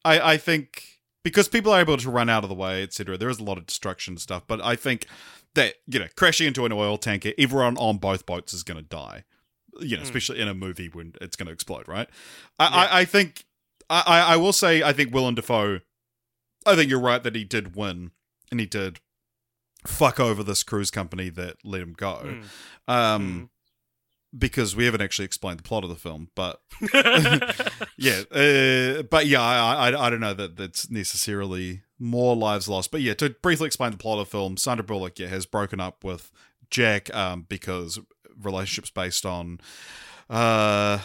I I think because people are able to run out of the way, etc. There is a lot of destruction stuff, but I think that you know crashing into an oil tanker, everyone on both boats is going to die. You know, Mm. especially in a movie when it's going to explode, right? I, I, I think I, I will say I think Willem Dafoe. I think you're right that he did win, and he did fuck over this cruise company that let him go. Mm. Um, because we haven't actually explained the plot of the film, but yeah, uh, but yeah, I, I I don't know that that's necessarily more lives lost. But yeah, to briefly explain the plot of the film, Sandra Bullock yeah, has broken up with Jack um, because relationships based on uh,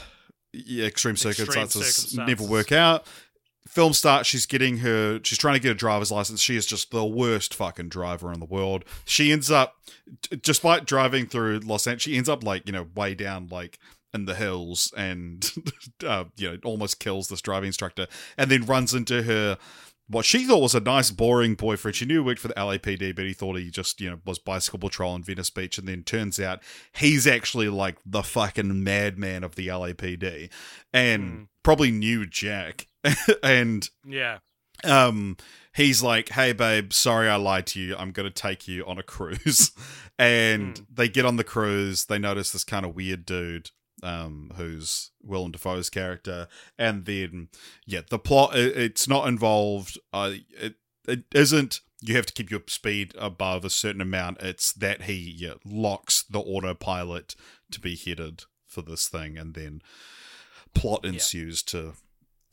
yeah, extreme Extreme circumstances, circumstances. never work out. Film starts. She's getting her. She's trying to get a driver's license. She is just the worst fucking driver in the world. She ends up, despite driving through Los Angeles, she ends up like you know way down like in the hills and uh, you know almost kills this driving instructor and then runs into her what she thought was a nice boring boyfriend she knew he worked for the lapd but he thought he just you know was bicycle patrol in venice beach and then turns out he's actually like the fucking madman of the lapd and Hmm. probably knew jack and yeah. um he's like hey babe sorry i lied to you. I'm gonna take you on a cruise. And Mm. they get on the cruise. They notice this kind of weird dude um who's willem dafoe's character. And then yeah the plot it, it's not involved. Uh it, it isn't. You have to keep your speed above a certain amount. It's that he yeah, locks the autopilot to be headed for this thing. And then plot Yeah. ensues to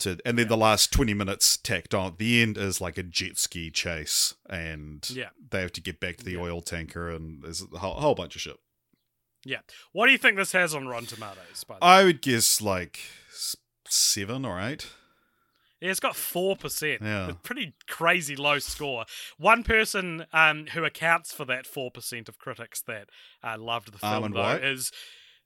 to and then the last 20 minutes tacked on the end is like a jet ski chase and Yeah. they have to get back to the Yeah. oil tanker and there's a whole, whole bunch of shit Yeah. What do you think this has on Rotten Tomatoes? By the way? i would guess like seven or eight Yeah, it's got four percent. Yeah. A pretty crazy low score. One person um, who accounts for that four percent of critics that uh, loved the film though White? is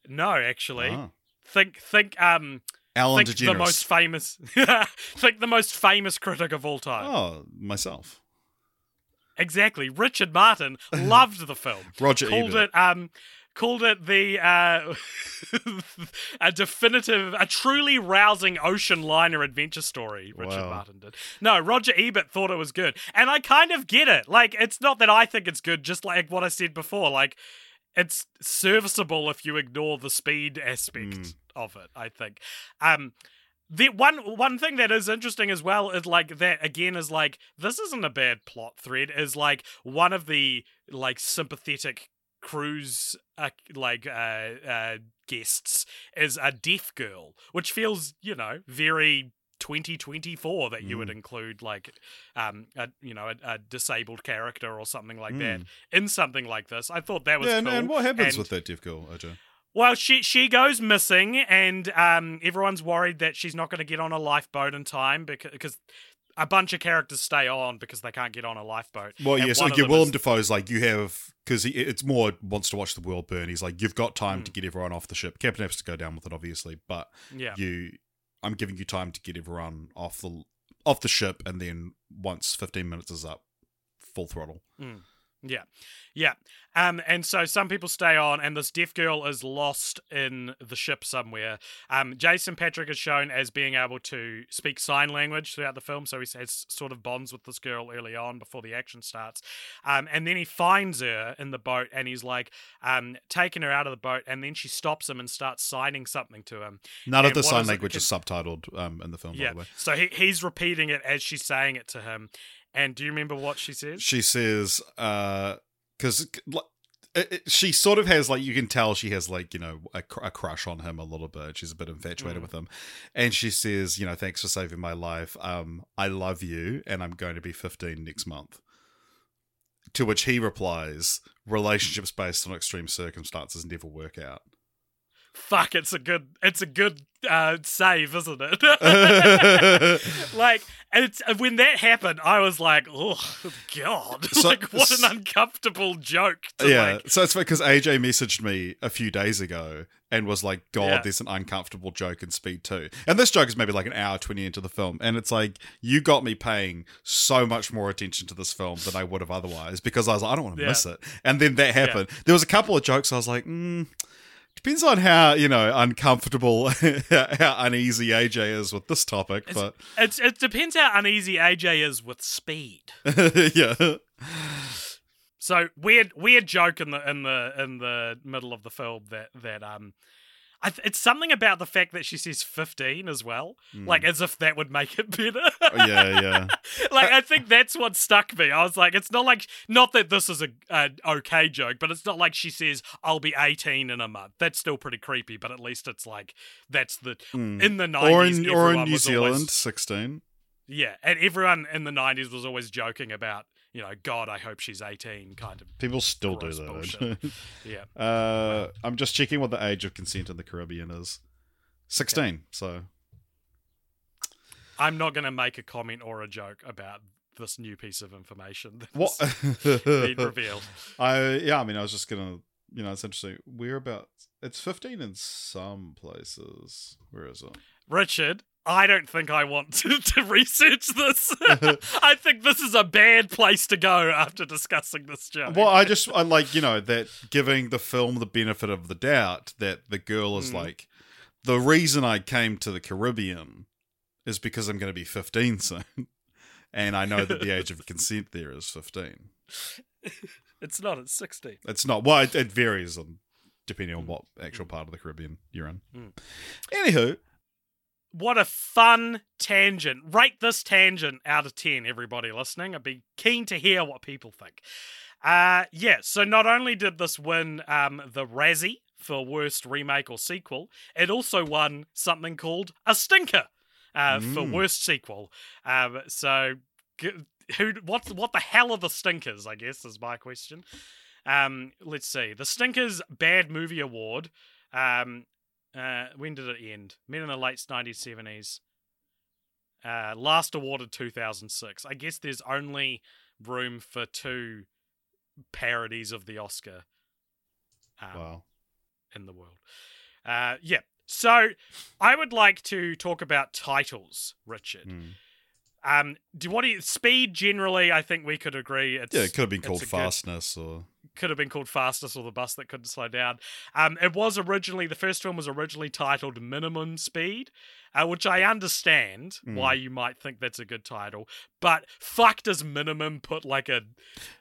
no, actually. Ah. Think think um alan think DeGeneres. the most famous think the most famous critic of all time. oh myself Exactly. Richard Martin loved the film. roger called Ebert. it um called it the uh a definitive a truly rousing ocean liner adventure story richard Wow. martin did no roger ebert thought it was good and i kind of get it like it's not that i think it's good just like what i said before like it's serviceable if you ignore the speed aspect Mm. Of it i think. Um the one one thing that is interesting as well is like that again is like this isn't a bad plot thread is like one of the like sympathetic cruise uh, like uh, uh guests is a deaf girl which feels you know very 2024 that you would include like um a you know a, a disabled character or something like that in something like this. I thought that was yeah, and, cool and what happens And- with that deaf girl, OJ? Well, she she goes missing, and um, everyone's worried that she's not going to get on a lifeboat in time because because a bunch of characters stay on because they can't get on a lifeboat. Well, And yes, like yeah, Willem is- Dafoe's like you have because it's more wants to watch the world burn. He's like, you've got time to Mm. get everyone off the ship. Captain has to go down with it, obviously, but yeah, you, I'm giving you time to get everyone off the off the ship, and then once 15 minutes is up, full throttle. Yeah, yeah. Um, and so some people stay on, and this deaf girl is lost in the ship somewhere. Um, Jason Patric is shown as being able to speak sign language throughout the film, so he has sort of bonds with this girl early on before the action starts. Um, and then he finds her in the boat, and he's like, um, taking her out of the boat, and then she stops him and starts signing something to him. None of the sign is language is subtitled um, in the film, by Yeah. the way. So he, he's repeating it as she's saying it to him. And do you remember what she says? She says, because she sort of has like you can tell she has like you know a, cr- a crush on him a little bit. She's a bit infatuated Mm. with him, and she says, you know, thanks for saving my life. Um, I love you, and I'm going to be 15 next month. To which he replies, relationships based on extreme circumstances never work out. Fuck, it's a good, it's a good uh, save, isn't it? like, it's when that happened, I was like, oh god, So- like what an uncomfortable joke. To yeah, like, so it's because AJ messaged me a few days ago and was like, "God, Yeah. there's an uncomfortable joke in Speed 2. And this joke is maybe like an hour twenty into the film, and it's like you got me paying so much more attention to this film than I would have otherwise because I was like, I don't want to Yeah. miss it. And then that happened. There was a couple of jokes I was like, mm, depends on how you know uncomfortable, how uneasy AJ is with this topic, it's, it's, it depends how uneasy AJ is with speed. yeah. So weird, weird joke in the in the in the middle of the film that that um, th- it's something about the fact that she says fifteen as well, like as if that would make it better. Hmm. yeah, yeah. like I think that's what stuck me. I was like, it's not like not that this is a an okay joke, but it's not like she says I'll be eighteen in a month. That's still pretty creepy, but at least it's like that's the Mm. in the Or nineties in or in New Zealand, always- sixteen. yeah, and everyone in the nineties was always joking about you know, God, I hope she's eighteen, kind of. People still do that. bullshit. Yeah. uh, I'm just checking what the age of consent in the Caribbean is. Sixteen. So I'm not going to make a comment or a joke about this new piece of information that's what? been revealed. I yeah. I mean, I was just gonna. You know, it's interesting. We're about. It's fifteen in some places. Where is it? Richard, I don't think I want to, to research this. I think this is a bad place to go after discussing this joke. Well, I just I like you know that giving the film the benefit of the doubt that the girl is Mm. like the reason I came to the Caribbean is because I'm going to be 15 soon, and I know that the age of consent there is 15. It's not at 16. It's not well, it, it varies on depending on what actual part of the Caribbean you're in. Mm. Anywho, What a fun tangent. Rate this tangent out of 10, everybody listening. I'd be keen to hear what people think. Uh, yeah, so not only did this win um, the Razzie for Worst Remake or Sequel, it also won something called a Stinker uh, for Mm. Worst Sequel. Um, so, who? What? What the hell are the Stinkers? I guess is my question. Um, let's see. The Stinkers Bad Movie Award. Um, uh, when did it end? Made in the late 1970s. Uh, last awarded 2006. I guess there's only room for two parodies of the Oscar um, wow, in the world. Uh, yeah. So I would like to talk about titles, Richard. Mm. Um, do what do you speed generally? I think we could agree. It's, yeah, it could have been called a good- fastness or could have been called Fastest or the bus that couldn't slow down. Um, it was originally the first film was originally titled Minimum Speed, uh, which I understand Mm. why you might think that's a good title, but fuck does minimum put like a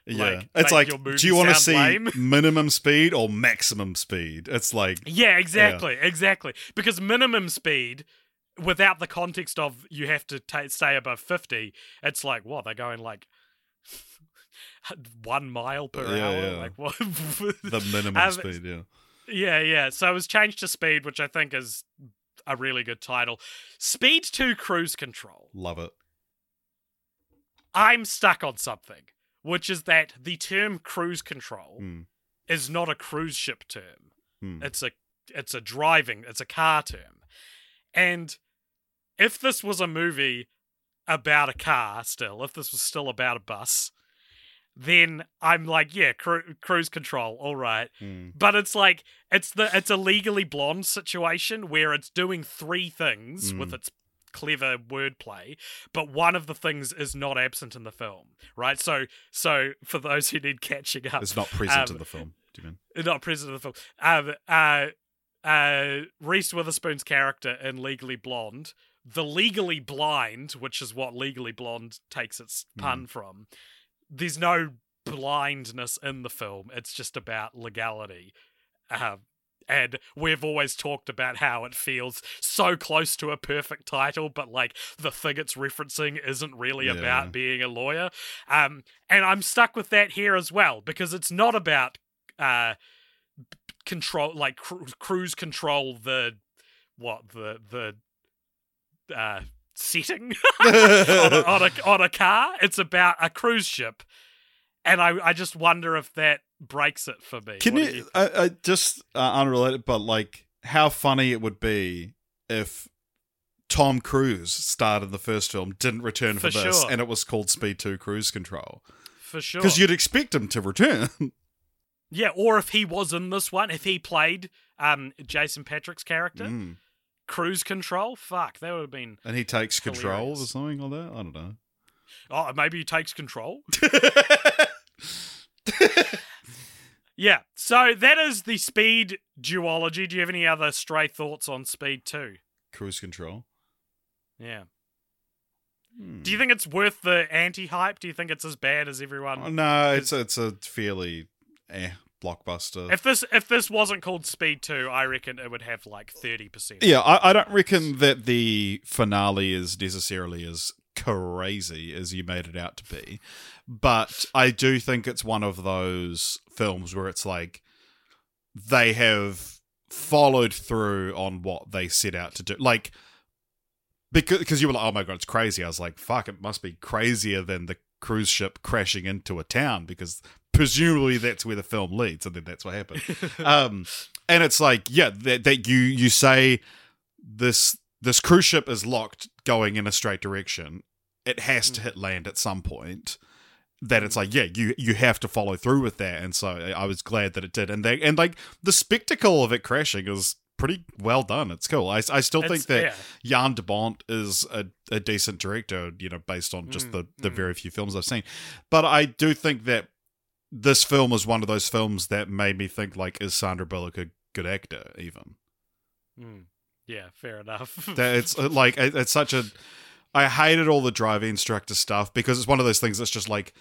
yeah. Like, it's like, do you want to see lame? minimum speed or maximum speed? It's like yeah exactly exactly because minimum speed. Without the context of you have to ta stay above fifty, it's like what they're going like one mile per Yeah, hour. yeah. Like what? the minimum Um, speed. Yeah. Yeah, yeah. So it was changed to Speed, which I think is a really good title. Speed 2 Cruise Control. Love it. I'm stuck on something, which is that the term cruise control Mm. is not a cruise ship term. Mm. It's a it's a driving, it's a car term. And if this was a movie about a car still, if this was still about a bus, then I'm like, yeah, cru- cruise control, all right. Mm. But it's like it's the it's a legally blonde situation where it's doing three things Mm. with its clever wordplay, but one of the things is not absent in the film, right? So so for those who need catching up, It's not present Um, in the film. Do you mean? not present in the film. Um, uh, uh, Reese Witherspoon's character in Legally Blonde, the legally blind, which is what Legally Blonde takes its pun from. There's no blindness in the film. It's just about legality. Um, and we've always talked about how it feels so close to a perfect title, but like the thing it's referencing isn't really Yeah. about being a lawyer. Um, and I'm stuck with that here as well because it's not about uh, control, like cru- cruise control. The what the the uh, setting on, a, on a on a car. It's about a cruise ship, and I I just wonder if that breaks it for me. Can What you, you I, I just uh, unrelated, but like how funny it would be if Tom Cruise starred in the first film, didn't return for, For this, sure. and it was called Speed 2 Cruise Control. For sure. Because you'd expect him to return. Yeah, or if he was in this one, if he played um Jason Patric's character, Mm. Cruise Control, fuck, that would have been. And he takes control Hilarious. or something like that. I don't know. Oh, maybe he takes control. Yeah, so that is the Speed duology. Do you have any other stray thoughts on Speed Two? Cruise control. Yeah. Hmm. Do you think it's worth the anti-hype? Do you think it's as bad as everyone? Oh, no, it's a, it's a fairly eh blockbuster. If this if this wasn't called Speed Two, I reckon it would have like thirty percent. yeah, I, I don't reckon that the finale is necessarily as crazy as you made it out to be, but I do think it's one of those films where it's like they have followed through on what they set out to do. Like because because you were like, oh my god, it's crazy. I was like, fuck, it must be crazier than the cruise ship crashing into a town because presumably that's where the film leads, and then that's what happened. um, and it's like, yeah, that, that you you say this this cruise ship is locked going in a straight direction. It has to hit land at some point. That it's like, yeah, you you have to follow through with that, and so I was glad that it did, and they and like the spectacle of it crashing is pretty well done. It's cool. I, I still think It's- that yeah. Jan de Bont is a, a decent director, you know, based on just Mm, the, the mm. very few films I've seen. But I do think that this film is one of those films that made me think, like, is Sandra Bullock a good actor, even? Mm. Yeah, fair enough. That it's uh, like, it- it's such a. I hated all the driving instructor stuff because it's one of those things that's just like,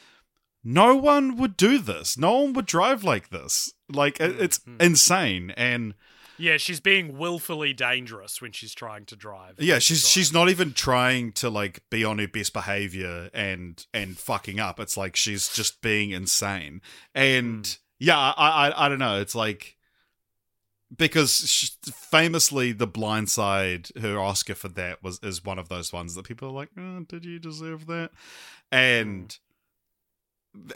no one would do this. No one would drive like this. Like, it, it's mm. insane. And. Yeah, she's being willfully dangerous when she's trying to drive. Yeah, she's drive. she's not even trying to like be on her best behavior and and fucking up. It's like she's just being insane. And Mm. yeah, I, I I don't know. It's like because she, famously, The Blind Side, her Oscar for that was is one of those ones that people are like, oh, did you deserve that? And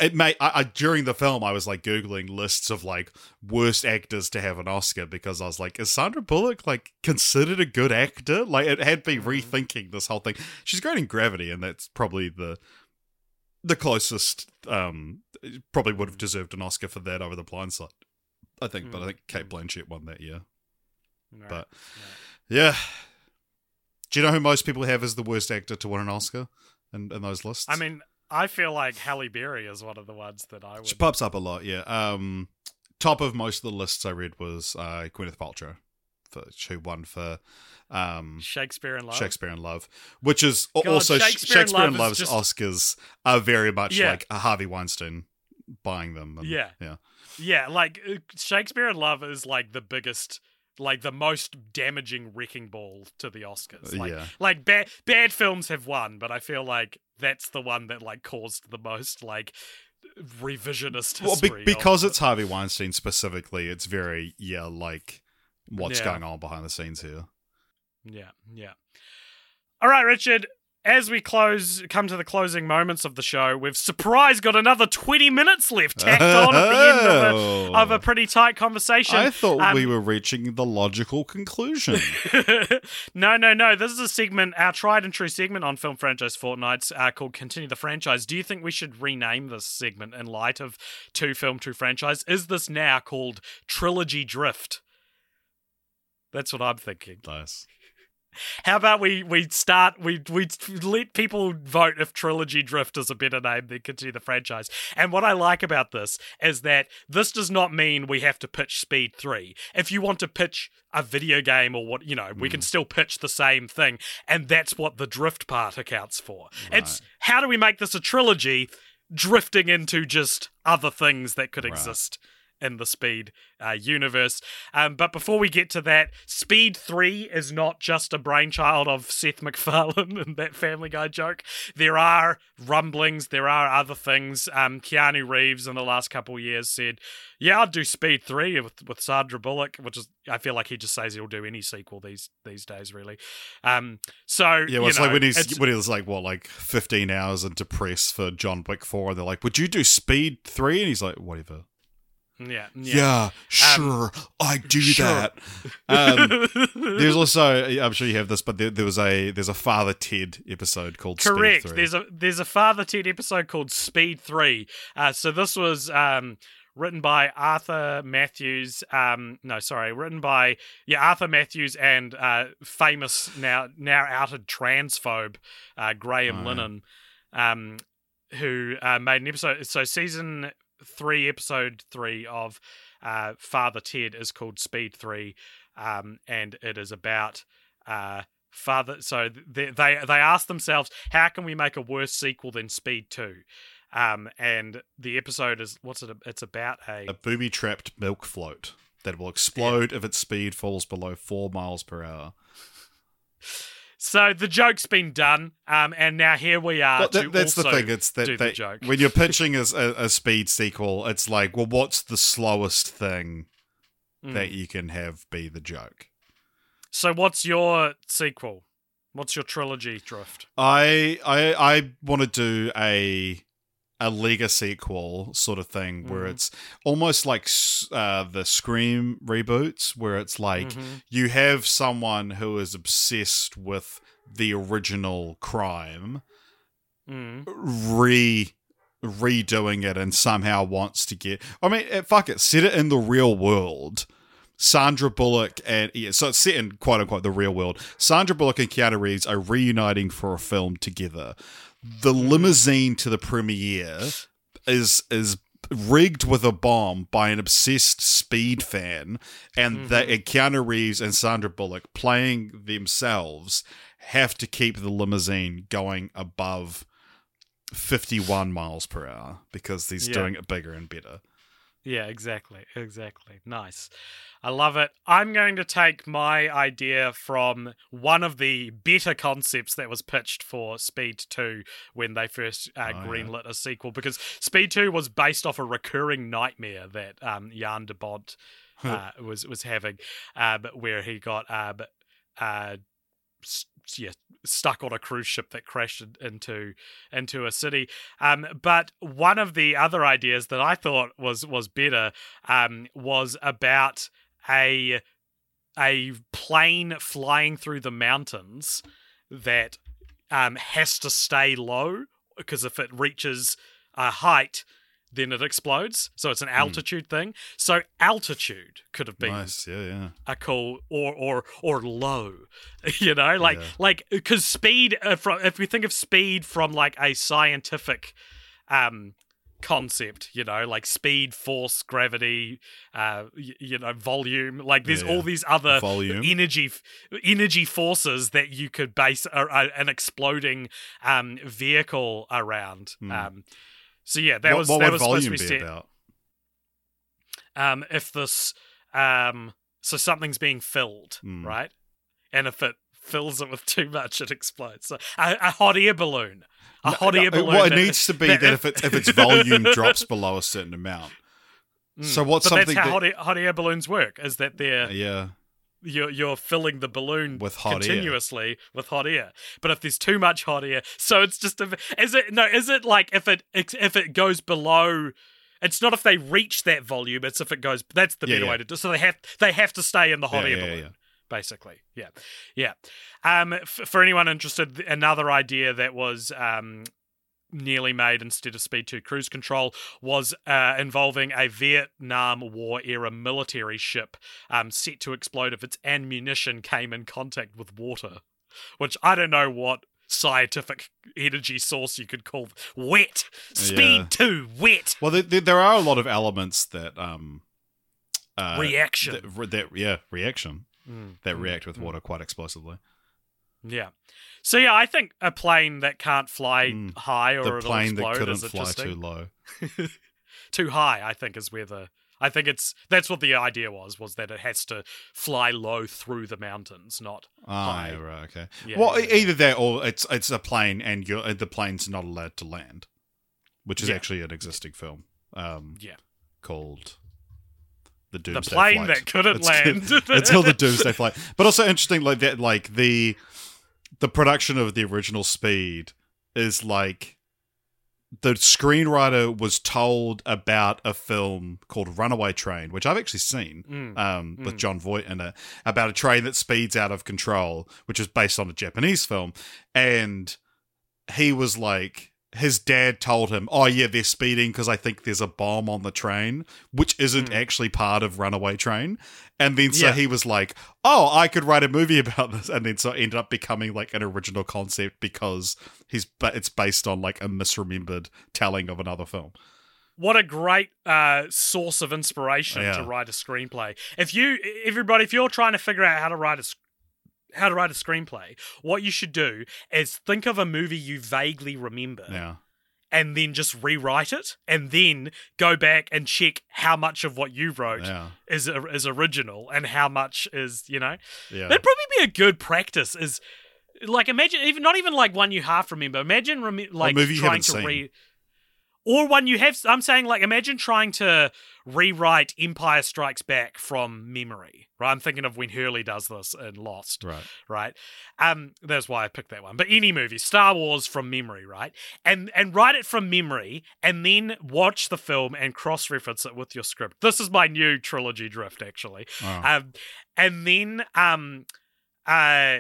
it may I, I during the film I was like googling lists of like worst actors to have an Oscar because I was like, is Sandra Bullock like considered a good actor? Like it had me Mhm. rethinking this whole thing. She's great in Gravity, and that's probably the the closest. Um, probably would have deserved an Oscar for that over The Blind Side. I think, but I Mm, think Cate Blanchett won that year. Right, but- right. Yeah. Do you know who most people have as the worst actor to win an Oscar in, in those lists? I mean, I feel like Halle Berry is one of the ones that I would. She pops up a lot, yeah. Um, top of most of the lists I read was uh, Gwyneth Paltrow, for, who won for um, Shakespeare in Love. Shakespeare in Love, which is God, also Shakespeare Shakespeare, in Love's just- Oscars are very much Yeah. like a Harvey Weinstein buying them. and- Yeah. yeah, Yeah, like uh, Shakespeare in Love is like the biggest, like the most damaging wrecking ball to the Oscars. Like, yeah. like bad bad films have won, but I feel like that's the one that like caused the most like revisionist Well, be- of- because it's Harvey Weinstein specifically, it's very yeah, like what's Yeah. going on behind the scenes here. Yeah, yeah. All right, Richard. As we close, come to the closing moments of the show, we've surprise got another twenty minutes left tacked on at the end of a, of a pretty tight conversation. I thought Um, we were reaching the logical conclusion. no, no, no. This is a segment, our tried and true segment on Film Franchise Fortnights uh, called Continue the Franchise. Do you think we should rename this segment in light of Two Film, Two Franchise? Is this now called Trilogy Drift? That's what I'm thinking. nice. How about we we start we we let people vote if Trilogy Drift is a better name than Continue the Franchise. And what I like about this is that this does not mean we have to pitch Speed 3. If you want to pitch a video game or what, you know, we can mm. still pitch the same thing and that's what the drift part accounts for. It's how do we make this a trilogy drifting into just other things that could Right. exist in the Speed uh, universe. Um, but before we get to that, Speed 3 is not just a brainchild of Seth MacFarlane and that Family Guy joke. There are rumblings, there are other things. Um, Keanu Reeves in the last couple of years said, Yeah, I'd do Speed 3 with, with Sandra Bullock, which is, I feel like he just says he'll do any sequel these these days, really. Um, so, Yeah, well, it's know, like when he's it's- when he was like what, like fifteen hours into press for John Wick four, and they're like, "Would you do Speed 3? And he's like, "Whatever." Yeah, Yeah, sure, I do sure. that. Um, there's also, I'm sure you have this, but there, there was a there's a Father Ted episode called Speed Correct. There's a there's a Father Ted episode called Speed Three. Uh, so this was um, written by Arthur Matthews. Um, no, sorry, written by yeah Arthur Matthews and uh, famous now now outed transphobe uh, Graham Oh, yeah. Linehan, um, who uh, made an episode. So season three, episode three of uh, Father Ted is called Speed Three, um, and it is about. Uh, Father, so they they they asked themselves, how can we make a worse sequel than Speed Two? Um, and the episode is what's it? It's about a a booby trapped milk float that will explode if its speed falls below four miles per hour. So the joke's been done, um, and now here we are. But that- to that's the thing. It's that, do the joke. when you're pitching as a, a speed sequel, it's like, well, what's the slowest thing Mm. that you can have be the joke? So what's your sequel? What's your trilogy, Drift? I I I want to do a a Lega sequel sort of thing where Mhm. it's almost like uh, the Scream reboots, where it's like Mhm. you have someone who is obsessed with the original crime, Mm. re redoing it and somehow wants to get. I mean, fuck it, set it in the real world. Sandra Bullock and yeah, so it's set in quote unquote the real world. Sandra Bullock and Keanu Reeves are reuniting for a film together. The limousine to the premiere is is rigged with a bomb by an obsessed speed fan, and mm-hmm. that and Keanu Reeves and Sandra Bullock playing themselves have to keep the limousine going above 51 miles per hour because he's Yeah. doing it bigger and better. Yeah, exactly. Exactly. Nice. I love it. I'm going to take my idea from one of the better concepts that was pitched for Speed 2 when they first uh, Oh, yeah. greenlit a sequel, because Speed 2 was based off a recurring nightmare that um, Jan de Bont uh, was, was having, uh, where he got uh, uh, yeah, stuck on a cruise ship that crashed into into a city. Um, but one of the other ideas that I thought was was better um, was about a a plane flying through the mountains that um, has to stay low because if it reaches a height, then it explodes. So it's an altitude thing. So altitude could have been Nice, yeah, yeah. a cool or or or low you know like Yeah. like because speed uh, from if we think of speed from like a scientific um concept you know like speed force gravity uh y- you know volume like there's Yeah. all these other Volume. energy energy forces that you could base a, a, an exploding um vehicle around Hmm. um so yeah that what was what that would was supposed to volume be set about? um, if this um, so something's being filled, Hmm. right? And if it fills it with too much, it explodes. So a, a hot air balloon, a hot air balloon. Well, it needs to be that, if it's if its volume drops below a certain amount. Mm. So what's but something that's how that- hot air, hot air balloons work? Is that they're Yeah, you're you're filling the balloon With hot air. continuously with hot air. But if there's too much hot air, so it's just a, is it no? Is it like if it if it goes below? It's not if they reach that volume. It's if it goes. That's the Yeah, better yeah. way to do. So they have they have to stay in the hot Yeah, air yeah, balloon. yeah. Basically, yeah, yeah. Um, f- for anyone interested, another idea that was um nearly made instead of Speed 2 cruise control was uh, involving a Vietnam War era military ship um, set to explode if its ammunition came in contact with water, which I don't know what scientific energy source you could call wet. Speed Yeah. 2, wet. Well, there, there, there are a lot of elements that um uh, Reaction. that, that yeah reaction Mm, that mm, react with mm. water quite explosively. Yeah. So yeah, I think a plane that can't fly Mm. high or The it'll plane explode that couldn't fly too low. too high i think is where the i think it's that's what the idea was was that it has to fly low through the mountains not Ah, High. right, okay. Yeah, well, yeah, either that or it's it's a plane and you're, the plane's not allowed to land, which is Yeah. actually an existing film. Um, Yeah. called the the plane Flight. that couldn't It's- land it's called the Doomsday Flight. But also interesting, like that, like the the production of the original Speed is like the screenwriter was told about a film called Runaway Train, which I've actually seen Mm. um, with Jon Voight in it, about a train that speeds out of control, which is based on a Japanese film. And he was like, his dad told him, "Oh yeah, they're speeding because I think there's a bomb on the train, which isn't actually part of Runaway Train." And then so Yeah. he was like, "Oh, I could write a movie about this," and then so it ended up becoming like an original concept because he's but it's based on like a misremembered telling of another film. What a great uh, source of inspiration Yeah. to write a screenplay. If you, everybody, if you're trying to figure out how to write a how to write a screenplay, what you should do is think of a movie you vaguely remember, Yeah, and then just rewrite it, and then go back and check how much of what you wrote yeah, is is original and how much is you know. yeah. That'd probably be a good practice. Is like imagine even not even like one you half remember. Imagine rem- like trying to seen. read. Or one you have. I'm saying like imagine trying to rewrite Empire Strikes Back from memory. Right. I'm thinking of when Hurley does this in Lost. Right. Right. Um. That's why I picked that one. But any movie, Star Wars from memory. Right. And and write it from memory, and then watch the film and cross reference it with your script. This is my new trilogy drift actually Oh. um, and then um, uh,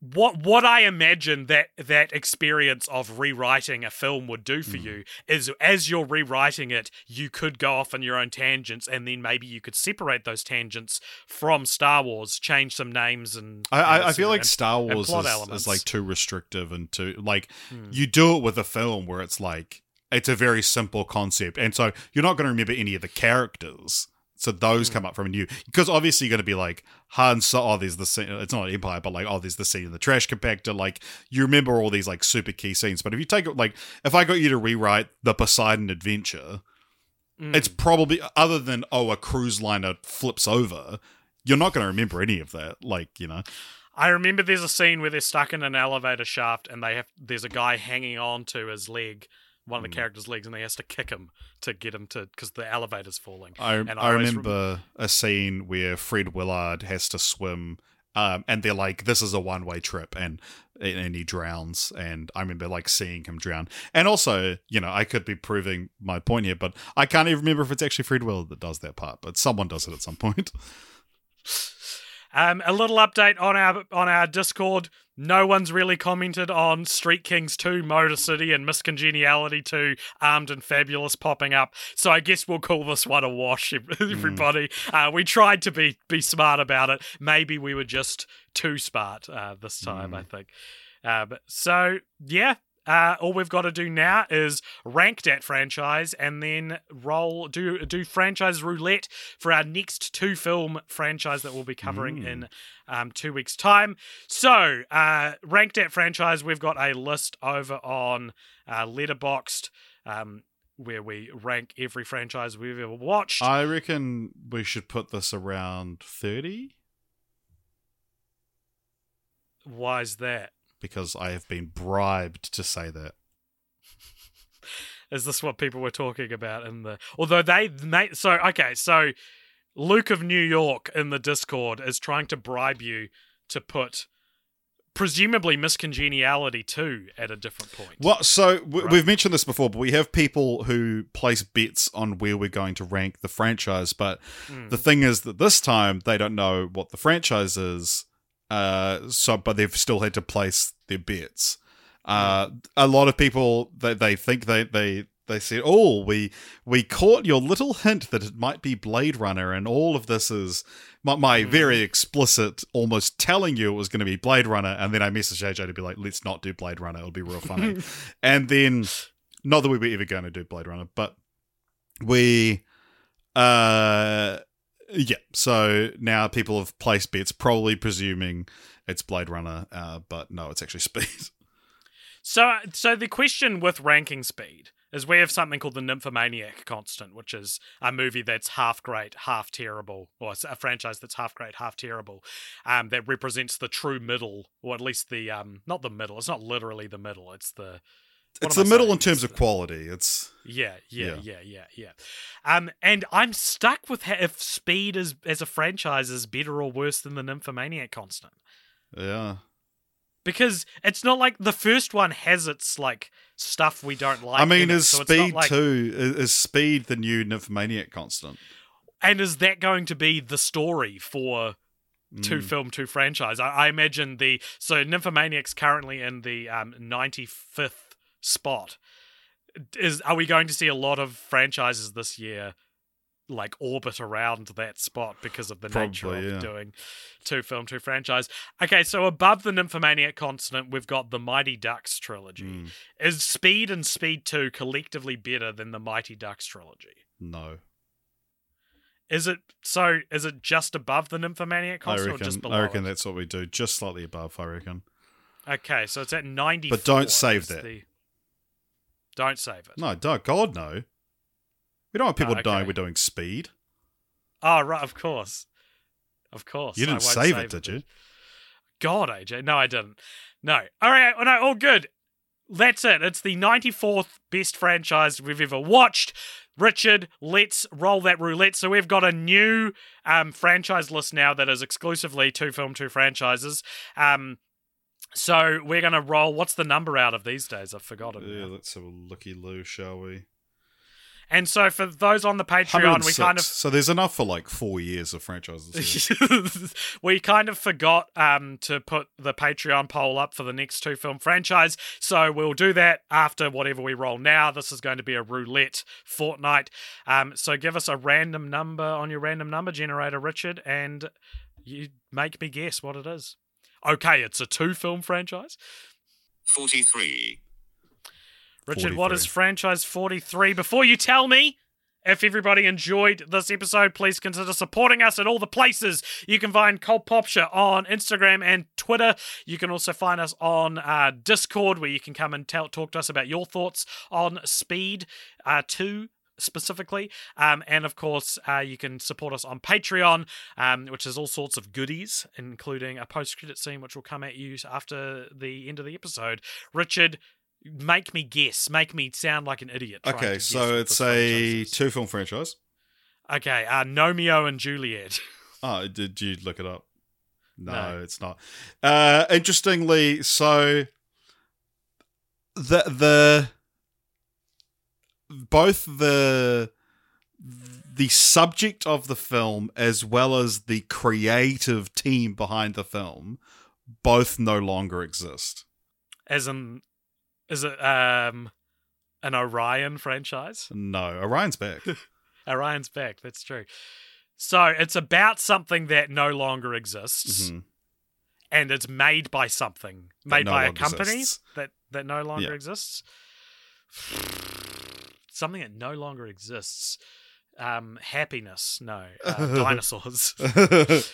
what what I imagine that that experience of rewriting a film would do for Mm. you is as you're rewriting it, you could go off on your own tangents, and then maybe you could separate those tangents from Star Wars, change some names, and I, and I, I feel like and- Star Wars is, is like too restrictive and too like Hmm. you do it with a film where it's like it's a very simple concept, and so you're not going to remember any of the characters. So those Hmm. come up from you because obviously you're going to be like Han Solo. Oh, there's the scene. It's not Empire, but like oh, there's the scene in the trash compactor. Like you remember all these like super key scenes. But if you take it like if I got you to rewrite the Poseidon Adventure, Mm. it's probably other than oh a cruise liner flips over. You're not going to remember any of that. Like you know. I remember there's a scene where they're stuck in an elevator shaft and they have there's a guy hanging on to his leg, one of the Mm. characters' legs, and he has to kick him to get him to because the elevator's falling. I, And I I remember a scene where Fred Willard has to swim, um, and they're like, "This is a one way trip," and and he drowns. And I remember like seeing him drown. And also, you know, I could be proving my point here, but I can't even remember if it's actually Fred Willard that does that part, but someone does it at some point. Um, a little update on our on our Discord. No one's really commented on Street Kings 2, Motor City, and Miss Congeniality 2, Armed and Fabulous popping up. So I guess we'll call this one a wash, ev- everybody. Uh, we tried to be be smart about it. Maybe we were just too smart uh, this time, I think. Uh, so yeah, uh, all we've got to do now is rank that franchise and then roll do do franchise roulette for our next two film franchise that we'll be covering Mm. in um, two weeks time. So uh, rank that franchise. We've got a list over on uh, Letterboxd. Um, where we rank every franchise we've ever watched. I reckon we should put this around 30 Why is that? Because I have been bribed to say that. Is this what people were talking about in the? Although they made so okay, so Luke of New York in the Discord is trying to bribe you to put presumably Miss Congeniality too at a different point. Well, so w- Right. we've mentioned this before, but we have people who place bets on where we're going to rank the franchise. But Mm. the thing is that this time they don't know what the franchise is, uh, so but they've still had to place their bets. Uh, a lot of people they, they think they they they said, "Oh, we we caught your little hint that it might be Blade Runner," and all of this is my, my Mm. very explicit, almost telling you it was going to be Blade Runner, and then I messaged AJ to be like, "Let's not do Blade Runner; it'll be real funny." and then, not that we were ever going to do Blade Runner, but we, uh, yeah. So now people have placed bets, probably presuming it's Blade Runner, uh, but no, it's actually Speed. So, so the question with ranking speed is we have something called the Nymphomaniac constant, which is a movie that's half great, half terrible, or a franchise that's half great, half terrible, um, that represents the true middle, or at least the um, not the middle. It's not literally the middle. It's the what it's the middle in terms of quality. It's Yeah, yeah, Yeah. yeah, yeah. Um, and I'm stuck with if Speed is as a franchise is better or worse than the Nymphomaniac constant. yeah. because it's not like the first one has its like stuff we don't like. I mean, in it, is so Speed like- is is Speed the new Nymphomaniac constant? And is that going to be the story for two Mm. film, two franchise? I, I imagine the so Nymphomaniac's currently in the um, 95th spot. Is are we going to see a lot of franchises this year? Like orbit around that spot because of the nature of yeah. doing two film, two franchise. Okay, so above the Nymphomaniac consonant, we've got the Mighty Ducks trilogy. Mm. Is Speed and Speed 2 collectively better than the Mighty Ducks trilogy? No, Is it so? Is it just above the Nymphomaniac I console or just below? I reckon it? that's what we do, just slightly above. I reckon. Okay, so it's at ninety. But don't save that. Don't save it. No, don't, God no. We don't want people Oh, knowing okay. we're doing Speed. Oh right, of course, of course. You didn't won't save it, did you? God, AJ, no, I didn't. No. All right, no, all good. That's it. It's the ninety-fourth best franchise we've ever watched. Richard, let's roll that roulette. So we've got a new um, franchise list now that is exclusively two film, two franchises. Um, so we're gonna roll. What's the number out of these days? I've forgotten. now. Yeah, let's have a looky loo, shall we? And so for those on the Patreon, we kind of So there's enough for like four years of franchises. we kind of forgot um, to put the Patreon poll up for the next two film franchise, so we'll do that after whatever we roll now. This is going to be a roulette fortnight. Um, so give us a random number on your random number generator, Richard, and you make me guess what it is. Okay, it's a two film franchise. 43. Richard, what is franchise 43? Before you tell me, if everybody enjoyed this episode, please consider supporting us at all the places. You can find Cult Popture on Instagram and Twitter. You can also find us on uh, Discord, where you can come and tell, talk to us about your thoughts on Speed uh, 2 specifically. Um, and of course, uh, you can support us on Patreon, um, which is all sorts of goodies, including a post credit scene, which will come at you after the end of the episode. Richard, make me guess, make me sound like an idiot. Okay, so it's a two film franchise. Okay, uh, Gnomeo and Juliet. Oh, did you look it up? No, No. it's not. Uh, interestingly, so the the both the the subject of the film as well as the creative team behind the film both no longer exist. As in, is it um, an Orion franchise? No, Orion's back. Orion's back. That's true. So it's about something that no longer exists, Mhm. and it's made by something, made no by a company exists. that that no longer Yeah. exists. Something that no longer exists. Um, happiness. No. Uh, dinosaurs.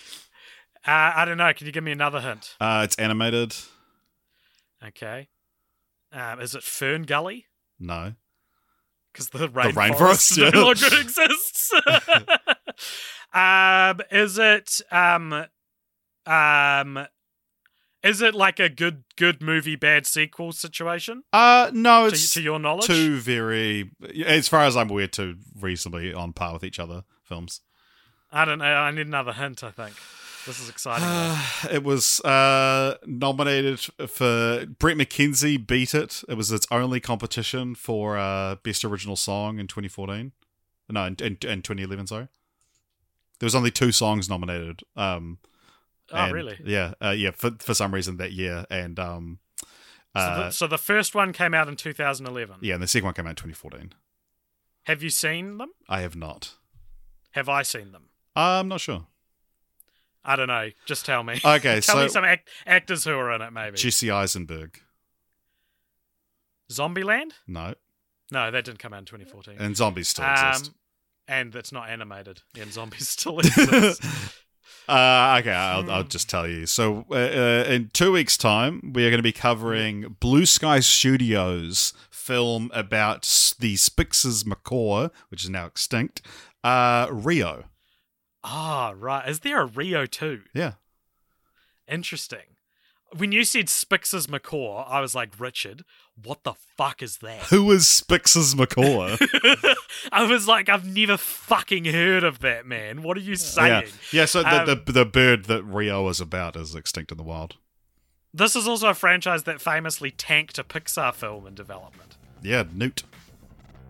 Uh, I don't know. Can you give me another hint? uh, it's animated. Okay. Um, is it FernGully? No. Because the rainforest, rainforest yeah. no longer exists. um, is it um, um, is it like a good good movie bad sequel situation? Uh no, To, it's to your knowledge, two very as far as I'm aware, two reasonably on par with each other films. I don't know. I need another hint. I think this is exciting. though. it was uh, nominated for Bret McKenzie beat it. It was its only competition for uh, best original song in 2014. No, in, in, in 2011. Sorry, there was only two songs nominated. Um, oh, and- really? Yeah, uh, yeah. For for some reason that year, and um, so, uh, the, so the first one came out in 2011. yeah, and the second one came out in 2014. Have you seen them? I have not. Have I seen them? I'm not sure. I don't know. Just tell me. Okay, tell so me some act- actors who are in it. Maybe Jesse Eisenberg. Zombieland. No, No, that didn't come out in 2014. and zombies still exist. Um, and it's not animated. And zombies still exist. Uh, okay, I'll, I'll just tell you. So, uh, uh, in two weeks' time, we are going to be covering Blue Sky Studios' film about the Spix's macaw, which is now extinct, uh, Rio. Ah, right. Is there a Rio too? Yeah. Interesting. When you said Spix's macaw, I was like, Richard, what the fuck is that? Who is Spix's macaw? I was like, I've never fucking heard of that, man. What are you yeah. saying? yeah, so the, Um, the, the bird that Rio is about is extinct in the wild. This is also a franchise that famously tanked a Pixar film in development. Yeah, Newt.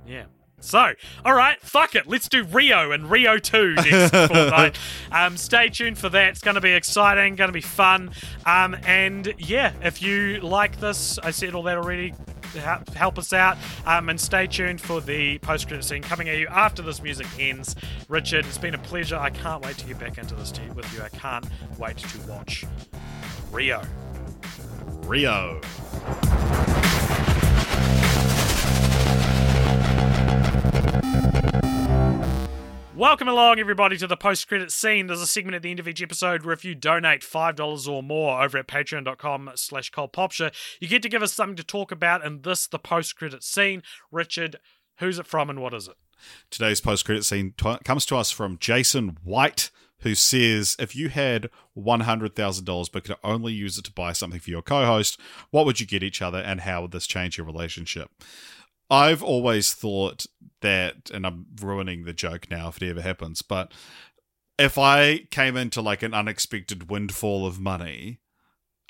Yeah. So, all right, fuck it. Let's do Rio and Rio 2 next fortnight. Um, stay tuned for that. It's going to be exciting, going to be fun. Um, and yeah, if you like this, I said all that already. Help, us out um, and stay tuned for the post credit scene coming at you after this music ends. Richard, it's been a pleasure. I can't wait to get back into this with you. I can't wait to watch Rio. Rio. Welcome along, everybody, to the post credit scene. There's a segment at the end of each episode where if you donate $5 or more over at patreon.com slash CultPopture, you get to give us something to talk about in this, the post credit scene. Richard, who's it from and what is it? Today's post credit scene t- comes to us from Jason White, who says if you had $100,000 but could only use it to buy something for your co host, what would you get each other and how would this change your relationship? I've always thought that, and I'm ruining the joke now if it ever happens, but if I came into like an unexpected windfall of money,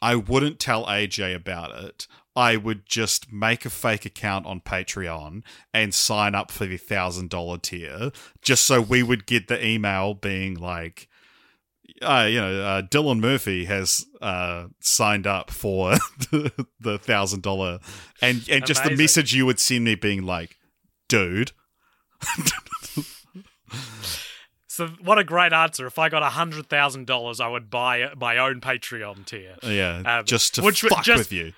I wouldn't tell AJ about it. I would just make a fake account on Patreon and sign up for the thousand dollar tier, just so we would get the email being like, uh, you know, uh, Dylan Murphy has uh, signed up for the thousand dollar, and and just the message you would send me being like, dude, So, what a great answer. If I got $100,000, I would buy my own Patreon tier. yeah, Um, just to which fuck just- with you.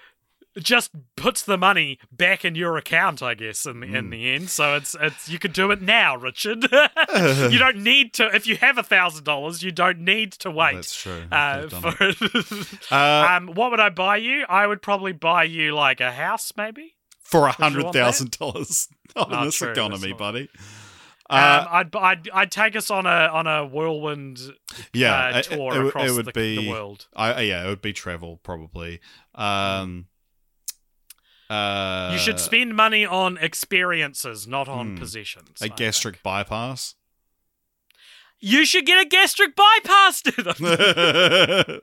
just puts the money back in your account, I guess, in the, Hmm. in the end. So it's it's you could do it now, Richard. you don't need to. If you have a thousand dollars, you don't need to wait. That's true. Uh, for it. Uh, um, what would I buy you? I would probably buy you like a house, maybe. for a hundred thousand dollars on Oh, this true, economy, not- buddy. Um, Uh, I'd, I'd I'd take us on a on a whirlwind yeah, uh, tour it, it, across would the, be the world. I, yeah, it would be travel probably. Um, uh, you should spend money on experiences, not on Hmm. possessions. a I gastric think. bypass. You should get a gastric bypass. dude.